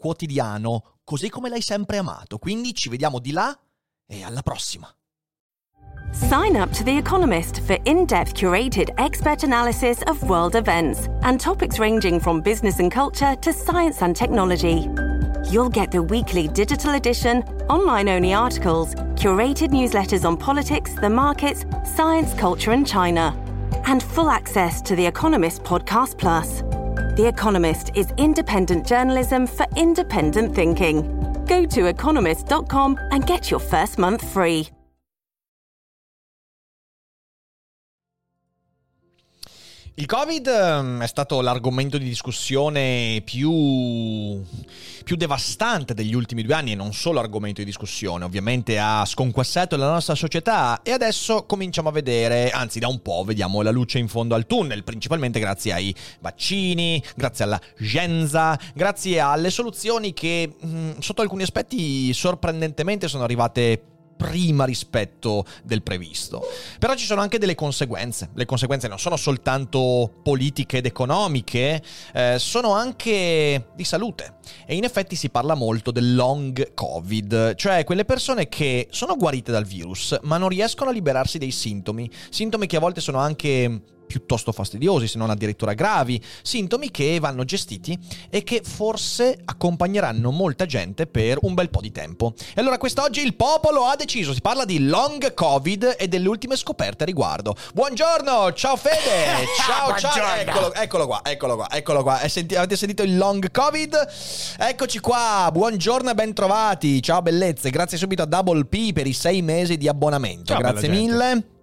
quotidiano, così come l'hai sempre amato. Quindi ci vediamo di là e alla prossima. Sign up to The Economist for in depth curated expert analysis of world events and topics ranging from business and culture to science and technology. You'll get the weekly digital edition, online only articles, curated newsletters on politics, the markets, science, culture, and China, and full access to The Economist Podcast Plus. The Economist is independent journalism for independent thinking. Go to economist.com and get your first month free. Il Covid ehm, è stato l'argomento di discussione più, più, devastante degli ultimi due anni e non solo argomento di discussione, ovviamente ha sconquassato la nostra società e adesso cominciamo a vedere, anzi da un po' vediamo la luce in fondo al tunnel, principalmente grazie ai vaccini, grazie alla scienza, grazie alle soluzioni che mm, sotto alcuni aspetti sorprendentemente sono arrivate prima rispetto del previsto. Però ci sono anche delle conseguenze. Le conseguenze non sono soltanto politiche ed economiche, eh, sono anche di salute. E in effetti si parla molto del long covid, cioè quelle persone che sono guarite dal virus ma non riescono a liberarsi dei sintomi, sintomi che a volte sono anche piuttosto fastidiosi, se non addirittura gravi, sintomi che vanno gestiti e che forse accompagneranno molta gente per un bel po' di tempo. E allora quest'oggi il popolo ha deciso, si parla di long covid e delle ultime scoperte a riguardo. Buongiorno, ciao Fede, ciao ciao, eccolo, eccolo, qua, eccolo qua, eccolo qua. Senti, avete sentito il long covid? Eccoci qua, buongiorno e bentrovati, ciao bellezze, grazie subito a Double P per i sei mesi di abbonamento, ciao, grazie mille.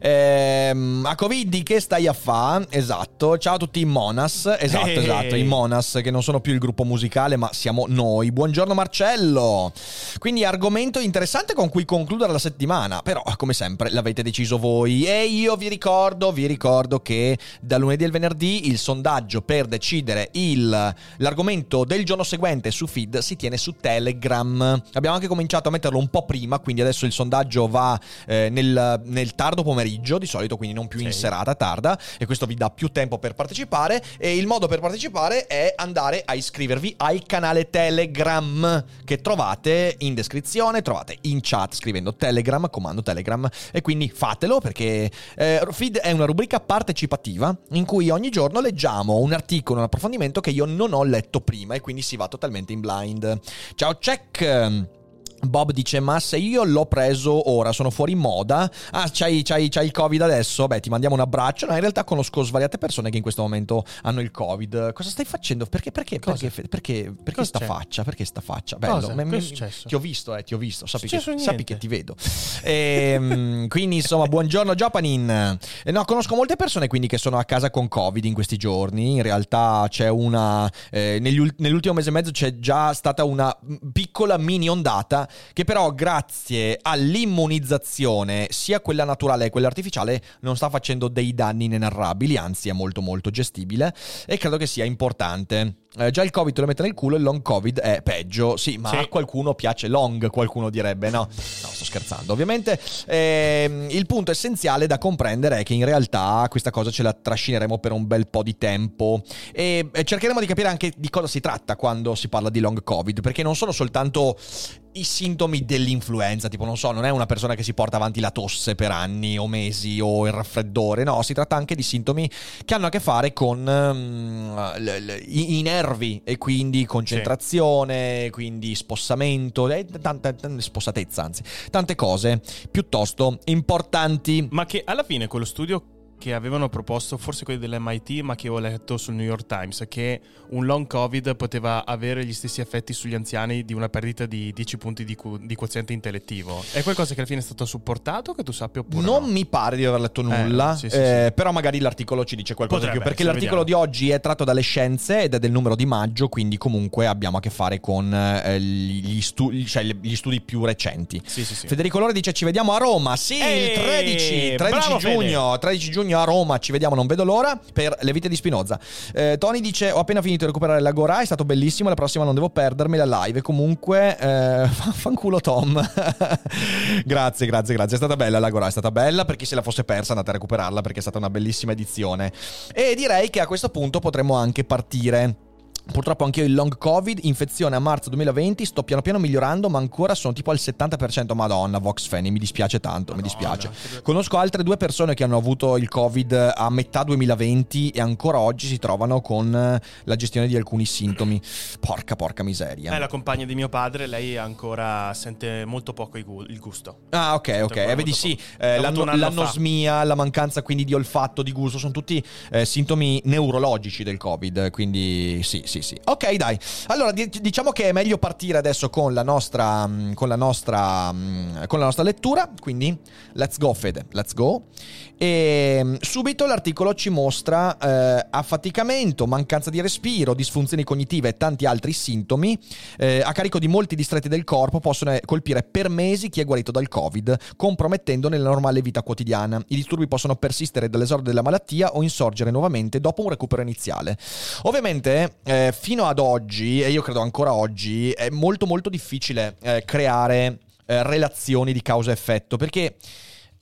Ehm, a Covid che stai a fa? Esatto. Ciao a tutti i Monas. Esatto, hey. esatto. I Monas che non sono più il gruppo musicale, ma siamo noi. Buongiorno Marcello. Quindi argomento interessante con cui concludere la settimana. Però, come sempre, l'avete deciso voi. E io vi ricordo, vi ricordo che da lunedì al venerdì il sondaggio per decidere il, l'argomento del giorno seguente su feed si tiene su Telegram. Abbiamo anche cominciato a metterlo un po' prima, quindi adesso il sondaggio va eh, nel, nel tardo tardo pomeriggio di solito, quindi non più in serata tarda e questo vi dà più tempo per partecipare e il modo per partecipare è andare a iscrivervi al canale Telegram che trovate in descrizione, trovate in chat scrivendo Telegram, comando Telegram e quindi fatelo perché eh, Feed è una rubrica partecipativa in cui ogni giorno leggiamo un articolo, un approfondimento che io non ho letto prima e quindi si va totalmente in blind. Ciao check! Bob dice: Ma se io l'ho preso ora, sono fuori moda. Ah, c'hai, c'hai, c'hai, il COVID adesso? Beh, ti mandiamo un abbraccio. No, in realtà conosco svariate persone che in questo momento hanno il COVID. Cosa stai facendo? Perché, perché, perché, perché, perché sta c'è? faccia? Perché sta faccia? Bello. Cosa? Mi, mi, ti ho visto, eh, ti ho visto. Sappi, che, sappi che, ti vedo. E, ehm, quindi, insomma, buongiorno Jopanin. Eh, no, conosco molte persone quindi che sono a casa con COVID in questi giorni. In realtà c'è una. Eh, negli, nell'ultimo mese e mezzo c'è già stata una piccola mini ondata che però grazie all'immunizzazione, sia quella naturale che quella artificiale, non sta facendo dei danni inenarrabili, anzi è molto molto gestibile e credo che sia importante. Eh, già il Covid te lo mette nel culo, il long Covid è peggio. Sì, ma sì. a qualcuno piace long, qualcuno direbbe. No, no sto scherzando. Ovviamente ehm, il punto essenziale da comprendere è che in realtà questa cosa ce la trascineremo per un bel po' di tempo e, e cercheremo di capire anche di cosa si tratta quando si parla di long Covid, perché non sono soltanto i sintomi dell'influenza, tipo non so, non è una persona che si porta avanti la tosse per anni o mesi o il raffreddore, no, si tratta anche di sintomi che hanno a che fare con um, l- l- i, i, nervi e quindi concentrazione, sì. quindi spossamento, eh, tante, spossatezza anzi, tante cose piuttosto importanti. Ma che alla fine quello studio che avevano proposto, forse quelli dell'MIT, ma che ho letto sul New York Times, che un long Covid poteva avere gli stessi effetti sugli anziani di una perdita di 10 punti di, cu- di quoziente intellettivo. È qualcosa che alla fine è stato supportato, che tu sappia oppure Non no? mi pare di aver letto nulla, Eh, sì, sì, eh, sì. però magari l'articolo ci dice qualcosa Potrebbe di più, perché l'articolo vediamo. di oggi è tratto dalle scienze ed è del numero di maggio, quindi comunque abbiamo a che fare con eh, gli, stu- cioè, gli studi più recenti. Federico Lore dice ci vediamo a Roma, sì, Ehi, il 13, 13 bravo, giugno, 13 giugno a Roma, ci vediamo, non vedo l'ora, per le vite di Spinoza. Eh, Tony dice ho appena finito di recuperare l'Agora, è stato bellissimo, la prossima non devo perdermi la live, comunque eh, fanculo Tom. grazie, grazie, grazie, è stata bella l'Agora, è stata bella, per chi se la fosse persa andate a recuperarla perché è stata una bellissima edizione. E direi che a questo punto potremmo anche partire. Purtroppo anch'io il long covid, infezione a marzo 2020, sto piano piano migliorando, ma ancora sono tipo al 70%. Madonna, Vox Fanny, mi dispiace tanto, mi dispiace. Conosco altre due persone che hanno avuto il covid a metà 2020 e ancora oggi si trovano con eh, la gestione di alcuni sintomi. Porca, porca miseria. È la compagna di mio padre, lei ancora sente molto poco il gusto. Ah, ok, ok. ancora Eh, vedi, sì, eh, l'anno- l'anosmia, la mancanza quindi di olfatto, di gusto, sono tutti eh, sintomi neurologici del Covid. Quindi sì, sì, sì. Ok, dai. Allora, di- diciamo che è meglio partire adesso con la nostra, mm, con la nostra, mm, con la nostra lettura. Quindi, let's go, Fede, let's go. E mm, subito l'articolo ci mostra eh, affaticamento, mancanza di respiro, disfunzioni cognitive e tanti altri sintomi eh, a carico di molti distretti del corpo possono eh, colpire per mesi chi è guarito dal Covid, compromettendone la normale vita quotidiana. I disturbi possono persistere dall'esordio della malattia o insorgere nuovamente dopo un recupero iniziale. Ovviamente, eh, fino ad oggi, e io credo ancora oggi, è molto molto difficile eh, creare eh, relazioni di causa-effetto perché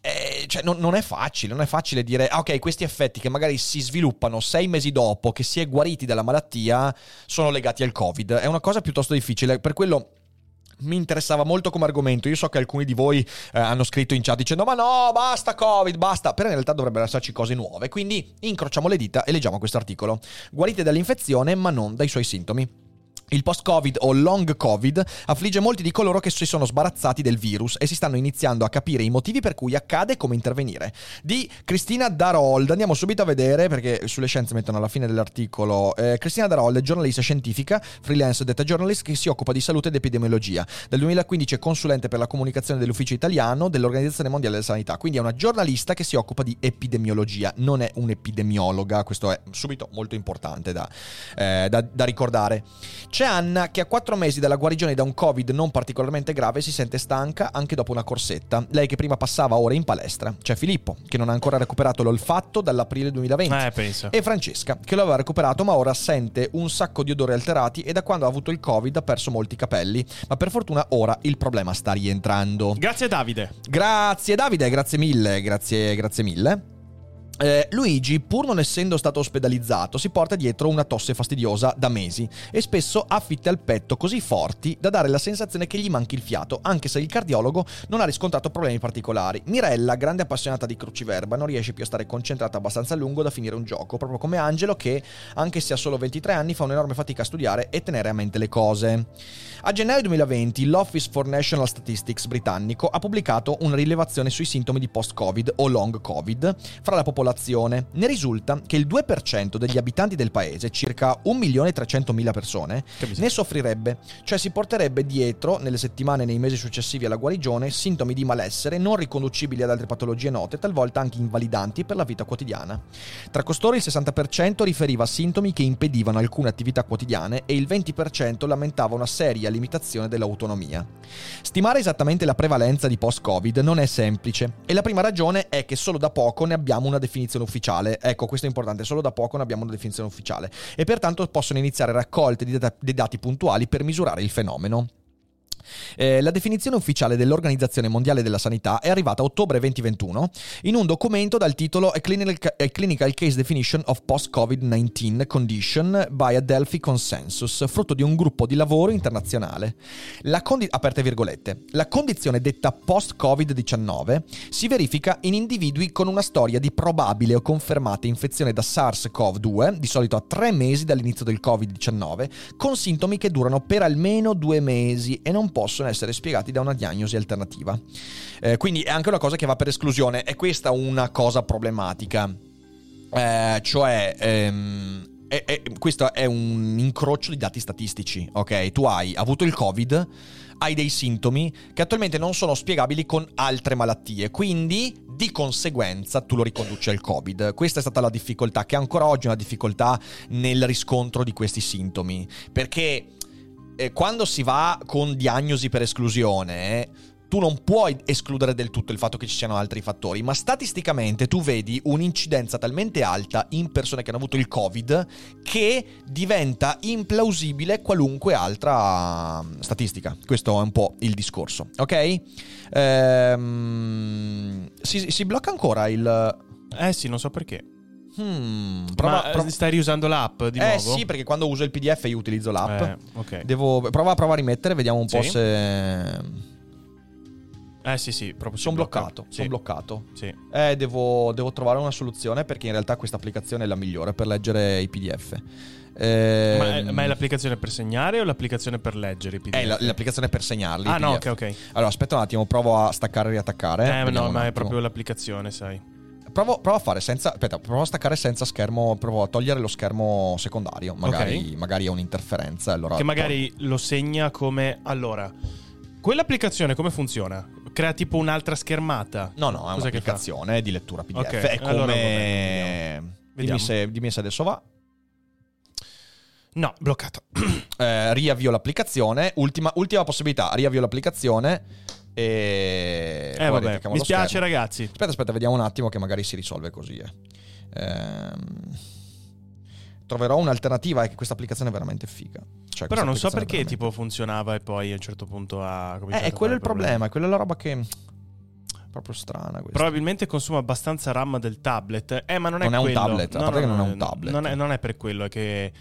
eh, cioè, non, non è facile, non è facile dire, ah, ok, questi effetti che magari si sviluppano sei mesi dopo che si è guariti dalla malattia sono legati al Covid. È una cosa piuttosto difficile, per quello mi interessava molto come argomento. Io so che alcuni di voi eh, hanno scritto in chat dicendo: Ma no, basta Covid, basta. Però in realtà dovrebbero esserci cose nuove. Quindi incrociamo le dita e leggiamo questo articolo. Guarite dall'infezione, ma non dai suoi sintomi. Il post-Covid o long Covid affligge molti di coloro che si sono sbarazzati del virus e si stanno iniziando a capire i motivi per cui accade e come intervenire. Di Cristina Darold, andiamo subito a vedere perché sulle scienze mettono alla fine dell'articolo. Eh, Cristina Darold è giornalista scientifica, freelance data journalist che si occupa di salute ed epidemiologia. Dal 2015 è consulente per la comunicazione dell'ufficio italiano dell'Organizzazione Mondiale della Sanità, quindi è una giornalista che si occupa di epidemiologia, non è un'epidemiologa, questo è subito molto importante da, eh, da- da ricordare. C'è Anna che a quattro mesi dalla guarigione da un Covid non particolarmente grave si sente stanca anche dopo una corsetta. Lei che prima passava ore in palestra. C'è Filippo che non ha ancora recuperato l'olfatto dall'aprile 2020. Eh, penso. E Francesca, che lo aveva recuperato ma ora sente un sacco di odori alterati e da quando ha avuto il Covid ha perso molti capelli. Ma per fortuna ora il problema sta rientrando. Grazie Davide. Grazie Davide, grazie mille, grazie, grazie mille. Eh, Luigi, pur non essendo stato ospedalizzato, si porta dietro una tosse fastidiosa da mesi e spesso ha fitte al petto così forti da dare la sensazione che gli manchi il fiato, anche se il cardiologo non ha riscontrato problemi particolari. Mirella, grande appassionata di cruciverba, non riesce più a stare concentrata abbastanza a lungo da finire un gioco, proprio come Angelo che, anche se ha solo 23 anni, fa un'enorme fatica a studiare e tenere a mente le cose. A gennaio 2020 l'Office for National Statistics britannico ha pubblicato una rilevazione sui sintomi di post-Covid o long Covid fra la popolazione. Ne risulta che il 2% degli abitanti del paese, circa 1.300.000 persone, ne soffrirebbe, cioè si porterebbe dietro, nelle settimane e nei mesi successivi alla guarigione, sintomi di malessere non riconducibili ad altre patologie note, talvolta anche invalidanti per la vita quotidiana. Tra costoro il 60% riferiva a sintomi che impedivano alcune attività quotidiane e il 20% lamentava una seria limitazione dell'autonomia. Stimare esattamente la prevalenza di post-Covid non è semplice e la prima ragione è che solo da poco ne abbiamo una definizione ufficiale. Ecco, questo è importante, solo da poco ne abbiamo una definizione ufficiale e pertanto possono iniziare raccolte di dati puntuali per misurare il fenomeno. Eh, la definizione ufficiale dell'Organizzazione Mondiale della Sanità è arrivata a ottobre 2021 in un documento dal titolo A Clinical, A Clinical Case Definition of Post-COVID-19 Condition by a Delphi Consensus, frutto di un gruppo di lavoro internazionale. La, condi- la condizione detta post-COVID-19 si verifica in individui con una storia di probabile o confermata infezione da SARS-CoV-2, di solito a tre mesi dall'inizio del COVID-19, con sintomi che durano per almeno due mesi e non possono essere spiegati da una diagnosi alternativa. Eh, quindi è anche una cosa che va per esclusione. È questa una cosa problematica. Eh, cioè, ehm, è- è- questo è un incrocio di dati statistici, ok? Tu hai avuto il Covid, hai dei sintomi che attualmente non sono spiegabili con altre malattie, quindi di conseguenza tu lo riconduci al Covid. Questa è stata la difficoltà, che ancora oggi è una difficoltà nel riscontro di questi sintomi, perché eh, quando si va con diagnosi per esclusione, tu non puoi escludere del tutto il fatto che ci siano altri fattori, ma statisticamente tu vedi un'incidenza talmente alta in persone che hanno avuto il Covid che diventa implausibile qualunque altra mm, statistica. Questo è un po' il discorso, ok? Ehm, si, si blocca ancora il... Eh sì, non so perché. Hmm, prova, Ma prova- stai riusando l'app di eh nuovo? sì, perché quando uso il PDF io utilizzo l'app. Eh, ok. Devo, prova, prova a rimettere, vediamo un po' Sì. se... Eh sì, sì, proprio Sono blocca. bloccato, Sì, sono bloccato. sì. Eh, devo, devo trovare una soluzione perché in realtà questa applicazione è la migliore per leggere i PDF. Ehm, Ma, è, ma è l'applicazione per segnare o l'applicazione per leggere i PDF? è la- l'applicazione per segnarli. Ah no, ok, ok. Allora, aspetta un attimo, provo a staccare e riattaccare. Eh, no, ma è proprio l'applicazione, sai. Provo, provo a fare senza. Aspetta, provo a staccare senza schermo. Provo a togliere lo schermo secondario. Magari, Ok. magari è un'interferenza. Allora, Che magari lo segna come... Allora, quell'applicazione come funziona? Crea tipo un'altra schermata? No, no, è che un'applicazione di lettura PDF. Ok, È come. allora dimmi, se, dimmi se adesso va. No, bloccato. Eh, riavvio l'applicazione. Ultima, ultima possibilità, riavvio l'applicazione. E. Eh vabbè, mi spiace schermo. ragazzi. Aspetta, aspetta, vediamo un attimo che magari si risolve così. eh. Ehm, troverò un'alternativa. È che questa applicazione è veramente figa. Cioè, Però non so è perché veramente- tipo funzionava e poi a un certo punto ha cominciato Eh, è a quello fare il problema. È quella la roba che. Proprio strana questa. Probabilmente consuma abbastanza RAM del tablet. Eh, ma non è Non è un quello. tablet, a parte che non è un tablet. Non è, non è per quello, è che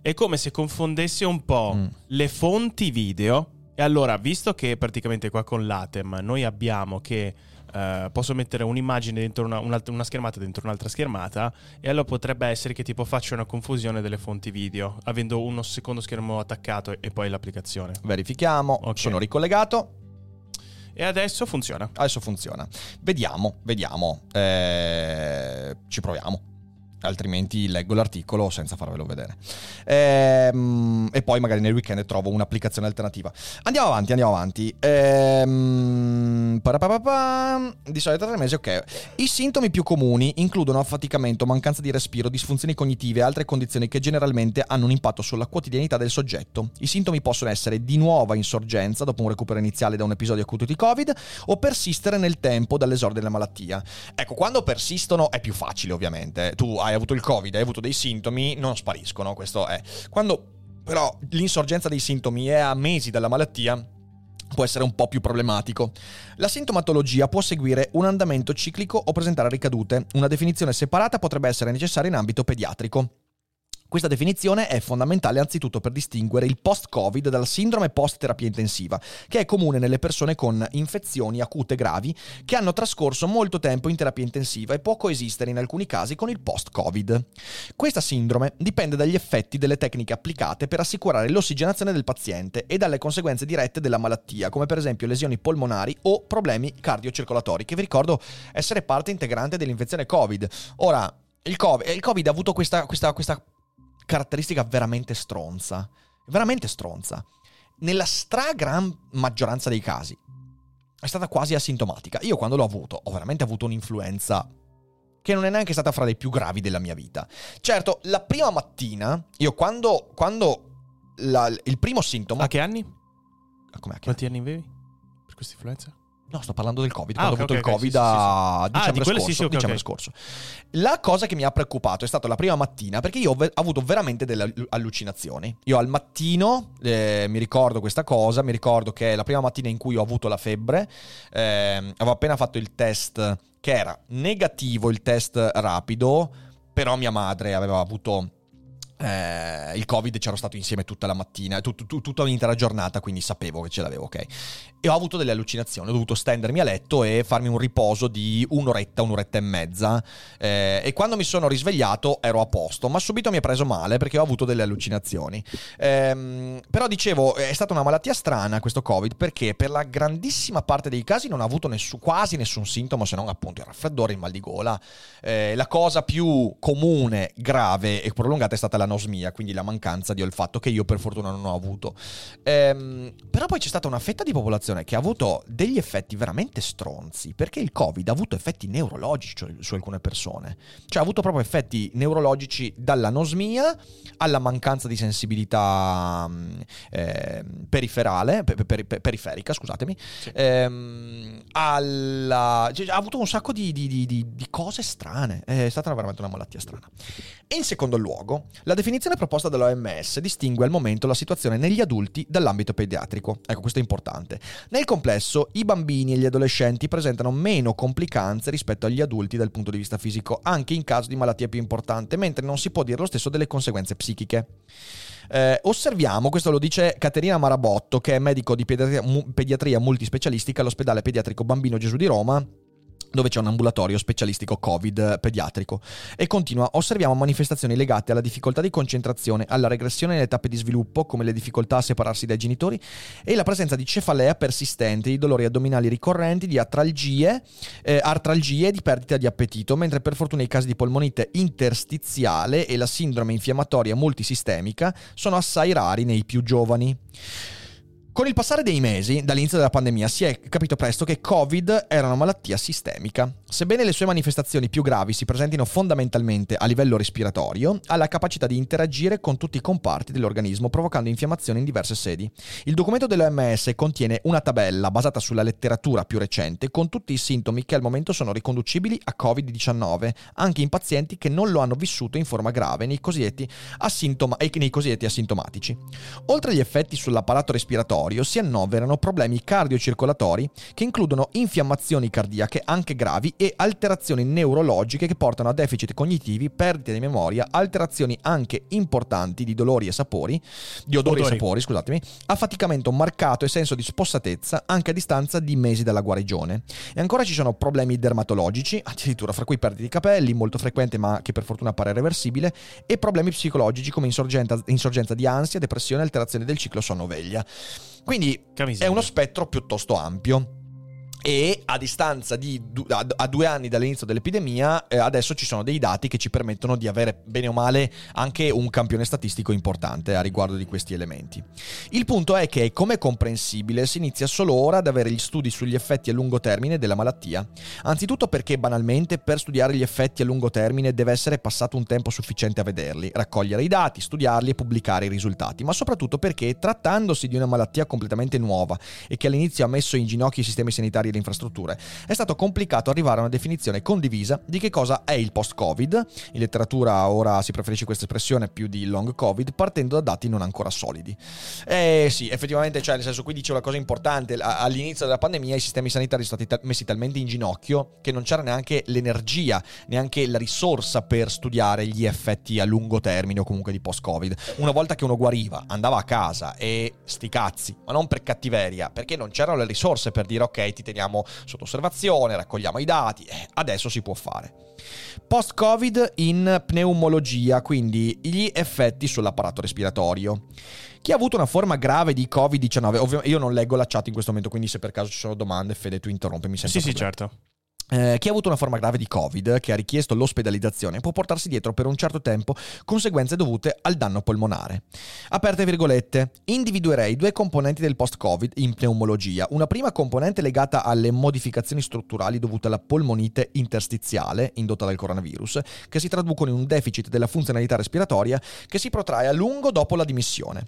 è come se confondesse un po' Mm. le fonti video. E allora, visto che praticamente qua con l'Atem noi abbiamo che eh, posso mettere un'immagine dentro una, un'alt- una schermata dentro un'altra schermata, e allora potrebbe essere che tipo faccia una confusione delle fonti video, avendo uno secondo schermo attaccato e poi l'applicazione. Verifichiamo. Ok. Sono ricollegato. E adesso funziona. Adesso funziona. Vediamo, vediamo. Eh, ci proviamo. Altrimenti leggo l'articolo senza farvelo vedere. Ehm, e poi magari nel weekend trovo un'applicazione alternativa. Andiamo avanti, andiamo avanti. Ehm, di solito tre mesi, ok. I sintomi più comuni includono affaticamento, mancanza di respiro, disfunzioni cognitive e altre condizioni che generalmente hanno un impatto sulla quotidianità del soggetto. I sintomi possono essere di nuova insorgenza dopo un recupero iniziale da un episodio acuto di Covid o persistere nel tempo dall'esordio della malattia. Ecco, quando persistono è più facile, ovviamente. Tu hai avuto il Covid, hai avuto dei sintomi, non spariscono, questo è. Quando però l'insorgenza dei sintomi è a mesi dalla malattia, può essere un po' più problematico. La sintomatologia può seguire un andamento ciclico o presentare ricadute. Una definizione separata potrebbe essere necessaria in ambito pediatrico. Questa definizione è fondamentale anzitutto per distinguere il post-Covid dal sindrome post-terapia intensiva, che è comune nelle persone con infezioni acute gravi che hanno trascorso molto tempo in terapia intensiva e può coesistere in alcuni casi con il post-Covid. Questa sindrome dipende dagli effetti delle tecniche applicate per assicurare l'ossigenazione del paziente e dalle conseguenze dirette della malattia, come per esempio lesioni polmonari o problemi cardiocircolatori, che vi ricordo essere parte integrante dell'infezione Covid. Ora, il Covid, il COVID ha avuto questa, questa, questa caratteristica veramente stronza. Veramente stronza. Nella stragran maggioranza dei casi è stata quasi asintomatica. Io quando l'ho avuto ho veramente avuto un'influenza che non è neanche stata fra le più gravi della mia vita. Certo, la prima mattina, io quando, quando la- il primo sintomo... A che anni? Com'è che- Quanti anni avevi? Per questa influenza? No, sto parlando del Covid. Ah, Quando ok, ho avuto ok, il Covid sì, sì, a sì, sì. dicembre, Ah, di quelle scorso, sì, sì, dicembre scorso. La cosa che mi ha preoccupato è stata la prima mattina, perché io ho avuto veramente delle allu- allucinazioni. Io al mattino eh, mi ricordo questa cosa, mi ricordo che la prima mattina in cui ho avuto la febbre, ehm, avevo appena fatto il test, che era negativo il test rapido, però mia madre aveva avuto eh, il covid c'ero stato insieme tutta la mattina, tut, tut, tutta un'intera giornata, quindi sapevo che ce l'avevo, ok? E ho avuto delle allucinazioni, ho dovuto stendermi a letto e farmi un riposo di un'oretta, un'oretta e mezza. Eh, e quando mi sono risvegliato ero a posto, ma subito mi ha preso male perché ho avuto delle allucinazioni. Eh, però dicevo, è stata una malattia strana questo covid perché per la grandissima parte dei casi non ha avuto nessun, quasi nessun sintomo se non appunto il raffreddore, il mal di gola. Eh, la cosa più comune, grave e prolungata è stata la anosmia, quindi la mancanza di olfatto che io per fortuna non ho avuto. Ehm, però poi c'è stata una fetta di popolazione che ha avuto degli effetti veramente stronzi, perché il Covid ha avuto effetti neurologici su alcune persone. Cioè ha avuto proprio effetti neurologici dall'anosmia alla mancanza di sensibilità eh, periferale, per, per, per, periferica, scusatemi, sì. ehm, alla, cioè, ha avuto un sacco di, di, di, di cose strane. È stata veramente una malattia strana. In secondo luogo, la definizione proposta dall'OMS distingue al momento la situazione negli adulti dall'ambito pediatrico. Ecco, questo è importante. Nel complesso, i bambini e gli adolescenti presentano meno complicanze rispetto agli adulti dal punto di vista fisico, anche in caso di malattia più importante, mentre non si può dire lo stesso delle conseguenze psichiche. Eh, osserviamo, questo lo dice Caterina Marabotto, che è medico di pediatria, pediatria multispecialistica all'ospedale pediatrico Bambino Gesù di Roma dove c'è un ambulatorio specialistico Covid pediatrico. E continua, osserviamo manifestazioni legate alla difficoltà di concentrazione, alla regressione nelle tappe di sviluppo, come le difficoltà a separarsi dai genitori, e la presenza di cefalea persistente, di dolori addominali ricorrenti, di atralgie, eh, artralgie e di perdita di appetito, mentre per fortuna i casi di polmonite interstiziale e la sindrome infiammatoria multisistemica sono assai rari nei più giovani. Con il passare dei mesi, dall'inizio della pandemia, si è capito presto che Covid era una malattia sistemica. Sebbene le sue manifestazioni più gravi si presentino fondamentalmente a livello respiratorio, ha la capacità di interagire con tutti i comparti dell'organismo, provocando infiammazioni in diverse sedi. Il documento dell'OMS contiene una tabella basata sulla letteratura più recente con tutti i sintomi che al momento sono riconducibili a Covid-19, anche in pazienti che non lo hanno vissuto in forma grave nei cosiddetti, asintoma- nei cosiddetti asintomatici. Oltre agli effetti sull'apparato respiratorio, respiratorio si annoverano problemi cardiocircolatori che includono infiammazioni cardiache anche gravi e alterazioni neurologiche che portano a deficit cognitivi, perdita di memoria, alterazioni anche importanti di dolori e sapori, di odori, odori. e sapori, scusatemi, affaticamento marcato e senso di spossatezza anche a distanza di mesi dalla guarigione. E ancora ci sono problemi dermatologici, addirittura fra cui perdita di capelli, molto frequente ma che per fortuna appare reversibile, e problemi psicologici come insorgenza, insorgenza di ansia, depressione e alterazioni del ciclo sonno-veglia. Quindi è uno spettro piuttosto ampio e a distanza di a due anni dall'inizio dell'epidemia eh, adesso ci sono dei dati che ci permettono di avere bene o male anche un campione statistico importante a riguardo di questi elementi. Il punto è che come comprensibile si inizia solo ora ad avere gli studi sugli effetti a lungo termine della malattia, anzitutto perché banalmente per studiare gli effetti a lungo termine deve essere passato un tempo sufficiente a vederli, raccogliere i dati, studiarli e pubblicare i risultati, ma soprattutto perché trattandosi di una malattia completamente nuova e che all'inizio ha messo in ginocchio i sistemi sanitari le infrastrutture, è stato complicato arrivare a una definizione condivisa di che cosa è il post-Covid. In letteratura ora si preferisce questa espressione più di long Covid, partendo da dati non ancora solidi. Eh sì, effettivamente, cioè, nel senso, qui dice una cosa importante: all'inizio della pandemia i sistemi sanitari sono stati messi talmente in ginocchio che non c'era neanche l'energia, neanche la risorsa per studiare gli effetti a lungo termine o comunque di post-Covid. Una volta che uno guariva, andava a casa e sti cazzi, ma non per cattiveria, perché non c'erano le risorse per dire ok, ti teniamo teniamo sotto osservazione, raccogliamo i dati, eh, adesso si può fare. Post-Covid in pneumologia, quindi gli effetti sull'apparato respiratorio. Chi ha avuto una forma grave di Covid-19, ovviamente io non leggo la chat in questo momento, quindi se per caso ci sono domande, Fede, tu interrompimi senza Sì, problema. sì, certo. Eh, chi ha avuto una forma grave di Covid, che ha richiesto l'ospedalizzazione, può portarsi dietro per un certo tempo conseguenze dovute al danno polmonare. Aperte virgolette, individuerei due componenti del post-Covid in pneumologia. Una prima componente legata alle modificazioni strutturali dovute alla polmonite interstiziale, indotta dal coronavirus, che si traducono in un deficit della funzionalità respiratoria che si protrae a lungo dopo la dimissione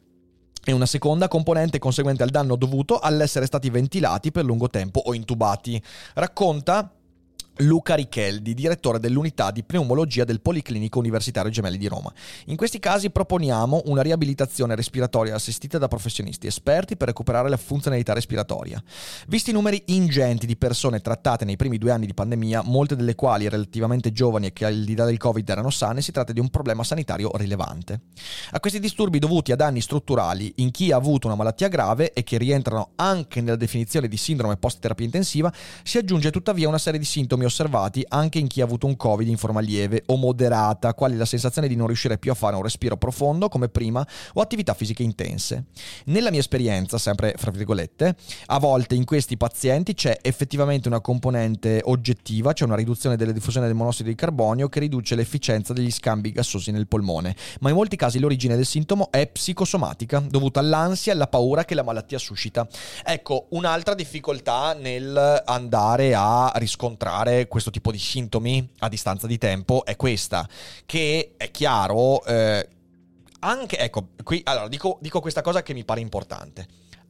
e una seconda componente conseguente al danno dovuto all'essere stati ventilati per lungo tempo o intubati. Racconta Luca Richeldi, direttore dell'unità di pneumologia del Policlinico Universitario Gemelli di Roma. In questi casi proponiamo una riabilitazione respiratoria assistita da professionisti esperti per recuperare la funzionalità respiratoria. Visti i numeri ingenti di persone trattate nei primi due anni di pandemia, molte delle quali relativamente giovani e che al di là del Covid erano sane, si tratta di un problema sanitario rilevante. A questi disturbi dovuti a danni strutturali in chi ha avuto una malattia grave e che rientrano anche nella definizione di sindrome post-terapia intensiva, si aggiunge tuttavia una serie di sintomi osservati anche in chi ha avuto un Covid in forma lieve o moderata, quali la sensazione di non riuscire più a fare un respiro profondo come prima o attività fisiche intense. Nella mia esperienza, sempre fra virgolette, a volte in questi pazienti c'è effettivamente una componente oggettiva, cioè una riduzione della diffusione del monossido di carbonio che riduce l'efficienza degli scambi gassosi nel polmone, ma in molti casi l'origine del sintomo è psicosomatica, dovuta all'ansia e alla paura che la malattia suscita. Ecco, un'altra difficoltà nel andare a riscontrare questo tipo di sintomi a distanza di tempo è questa, che è chiaro, eh, anche, ecco, qui, allora, dico, dico questa cosa che mi pare importante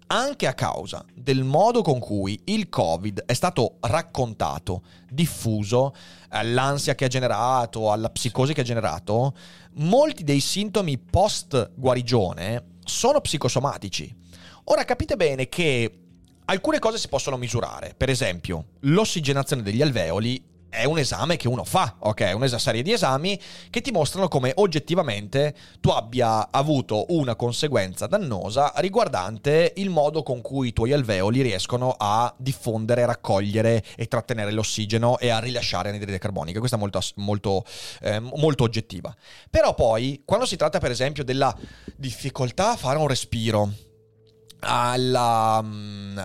anche a causa del modo con cui il Covid è stato raccontato, diffuso, all'ansia che ha generato, alla psicosi che ha generato, molti dei sintomi post guarigione sono psicosomatici. Ora capite bene che Alcune cose si possono misurare, per esempio l'ossigenazione degli alveoli è un esame che uno fa, ok? Una serie di esami che ti mostrano come oggettivamente tu abbia avuto una conseguenza dannosa riguardante il modo con cui i tuoi alveoli riescono a diffondere, raccogliere e trattenere l'ossigeno e a rilasciare anidride carbonica. Questa è molto, molto, eh, molto oggettiva. Però poi, quando si tratta per esempio della difficoltà a fare un respiro, alla, mm,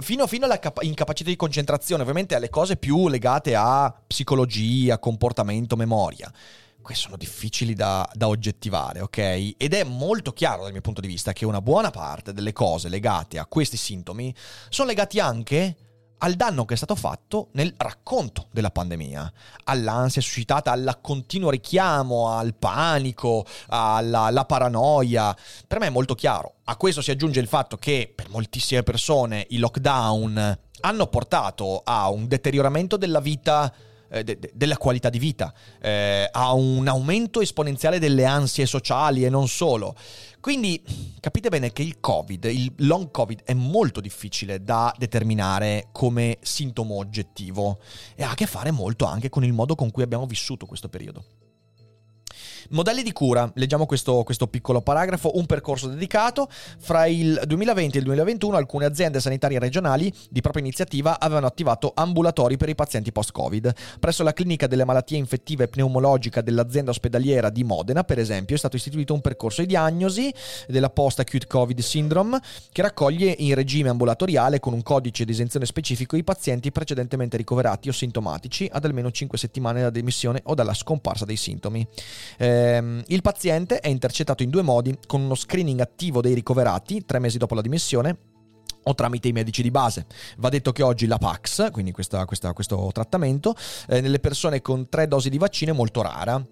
fino, fino alla capa- incapacità di concentrazione, ovviamente alle cose più legate a psicologia, comportamento, memoria. Queste sono difficili da, da, oggettivare, ok? Ed è molto chiaro dal mio punto di vista che una buona parte delle cose legate a questi sintomi sono legati anche al danno che è stato fatto nel racconto della pandemia, all'ansia suscitata, al continuo richiamo, al panico, alla, alla, paranoia. Per me è molto chiaro. A questo si aggiunge il fatto che per moltissime persone i lockdown hanno portato a un deterioramento della vita eh, de- della qualità di vita, eh, a un aumento esponenziale delle ansie sociali e non solo. Quindi capite bene che il Covid, il long Covid, è molto difficile da determinare come sintomo oggettivo e ha a che fare molto anche con il modo con cui abbiamo vissuto questo periodo. Modelli di cura, leggiamo questo, questo, piccolo paragrafo, un percorso dedicato. Fra il 2020 e il 2021 alcune aziende sanitarie regionali di propria iniziativa avevano attivato ambulatori per i pazienti post-Covid. Presso la clinica delle malattie infettive e pneumologica dell'azienda ospedaliera di Modena, per esempio, è stato istituito un percorso di diagnosi della post-acute Covid syndrome che raccoglie in regime ambulatoriale con un codice di esenzione specifico i pazienti precedentemente ricoverati o sintomatici ad almeno 5 settimane dalla demissione o dalla scomparsa dei sintomi. Eh, Ehm, il paziente è intercettato in due modi, con uno screening attivo dei ricoverati tre mesi dopo la dimissione o tramite i medici di base. Va detto che oggi la Pax, quindi questa, questa, questo trattamento, eh, nelle persone con tre dosi di vaccino è molto rara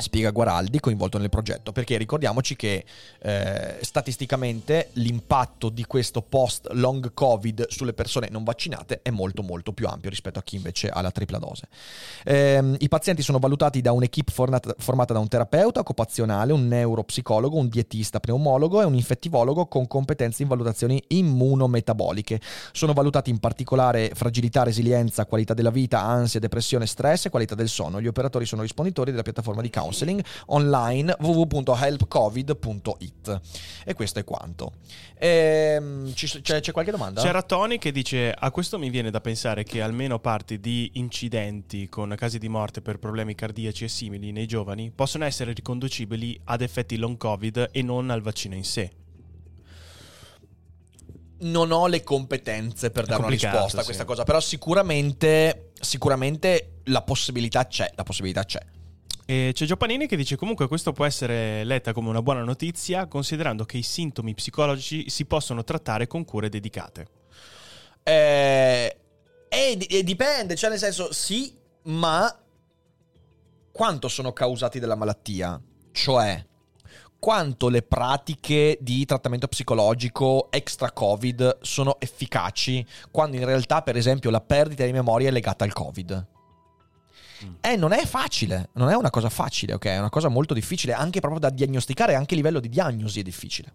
spiega Guaraldi, coinvolto nel progetto, perché ricordiamoci che eh, statisticamente l'impatto di questo post long covid sulle persone non vaccinate è molto molto più ampio rispetto a chi invece ha la tripla dose. Eh, I pazienti sono valutati da un'equipe formata, formata da un terapeuta occupazionale, un neuropsicologo, un dietista pneumologo e un infettivologo con competenze in valutazioni immunometaboliche. Sono valutati in particolare fragilità, resilienza, qualità della vita, ansia, depressione, stress e qualità del sonno. Gli operatori sono risponditori della piattaforma di counseling counseling online www.helpcovid.it. E questo è quanto. Ehm, c'è, c'è, qualche domanda? C'era Tony che dice: A questo mi viene da pensare che almeno parti di incidenti con casi di morte per problemi cardiaci e simili nei giovani possono essere riconducibili ad effetti long covid e non al vaccino in sé non ho le competenze per dare una risposta a questa sì. cosa, però sicuramente, sicuramente la possibilità c'è, la possibilità c'è. E c'è Gioppanini che dice comunque questo può essere letta come una buona notizia considerando che i sintomi psicologici si possono trattare con cure dedicate. Eh, eh, dipende, cioè nel senso sì, ma quanto sono causati dalla malattia? Cioè quanto le pratiche di trattamento psicologico extra Covid sono efficaci quando in realtà per esempio la perdita di memoria è legata al Covid. Eh, non è facile, non è una cosa facile, ok? È una cosa molto difficile, anche proprio da diagnosticare, anche a livello di diagnosi è difficile.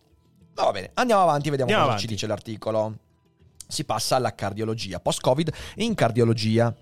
Ma va bene, andiamo avanti, vediamo Andiamo cosa avanti. ci dice l'articolo. Si passa alla cardiologia, post-Covid in cardiologia.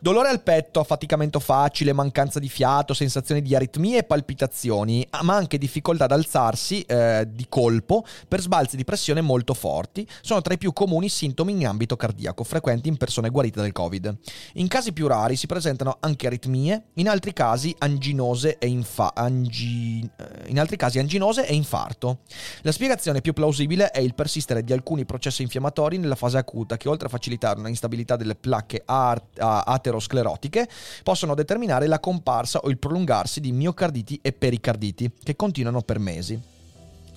Dolore al petto, affaticamento facile, mancanza di fiato, sensazioni di aritmie e palpitazioni, ah, ma anche difficoltà ad alzarsi eh, di colpo per sbalzi di pressione molto forti, sono tra i più comuni sintomi in ambito cardiaco, frequenti in persone guarite dal Covid. In casi più rari si presentano anche aritmie, in altri casi anginose e, infa- angi- eh, casi anginose e infarto. La spiegazione più plausibile è il persistere di alcuni processi infiammatori nella fase acuta che oltre a facilitare una instabilità delle placche ar- a- aterosclerotiche possono determinare la comparsa o il prolungarsi di miocarditi e pericarditi che continuano per mesi.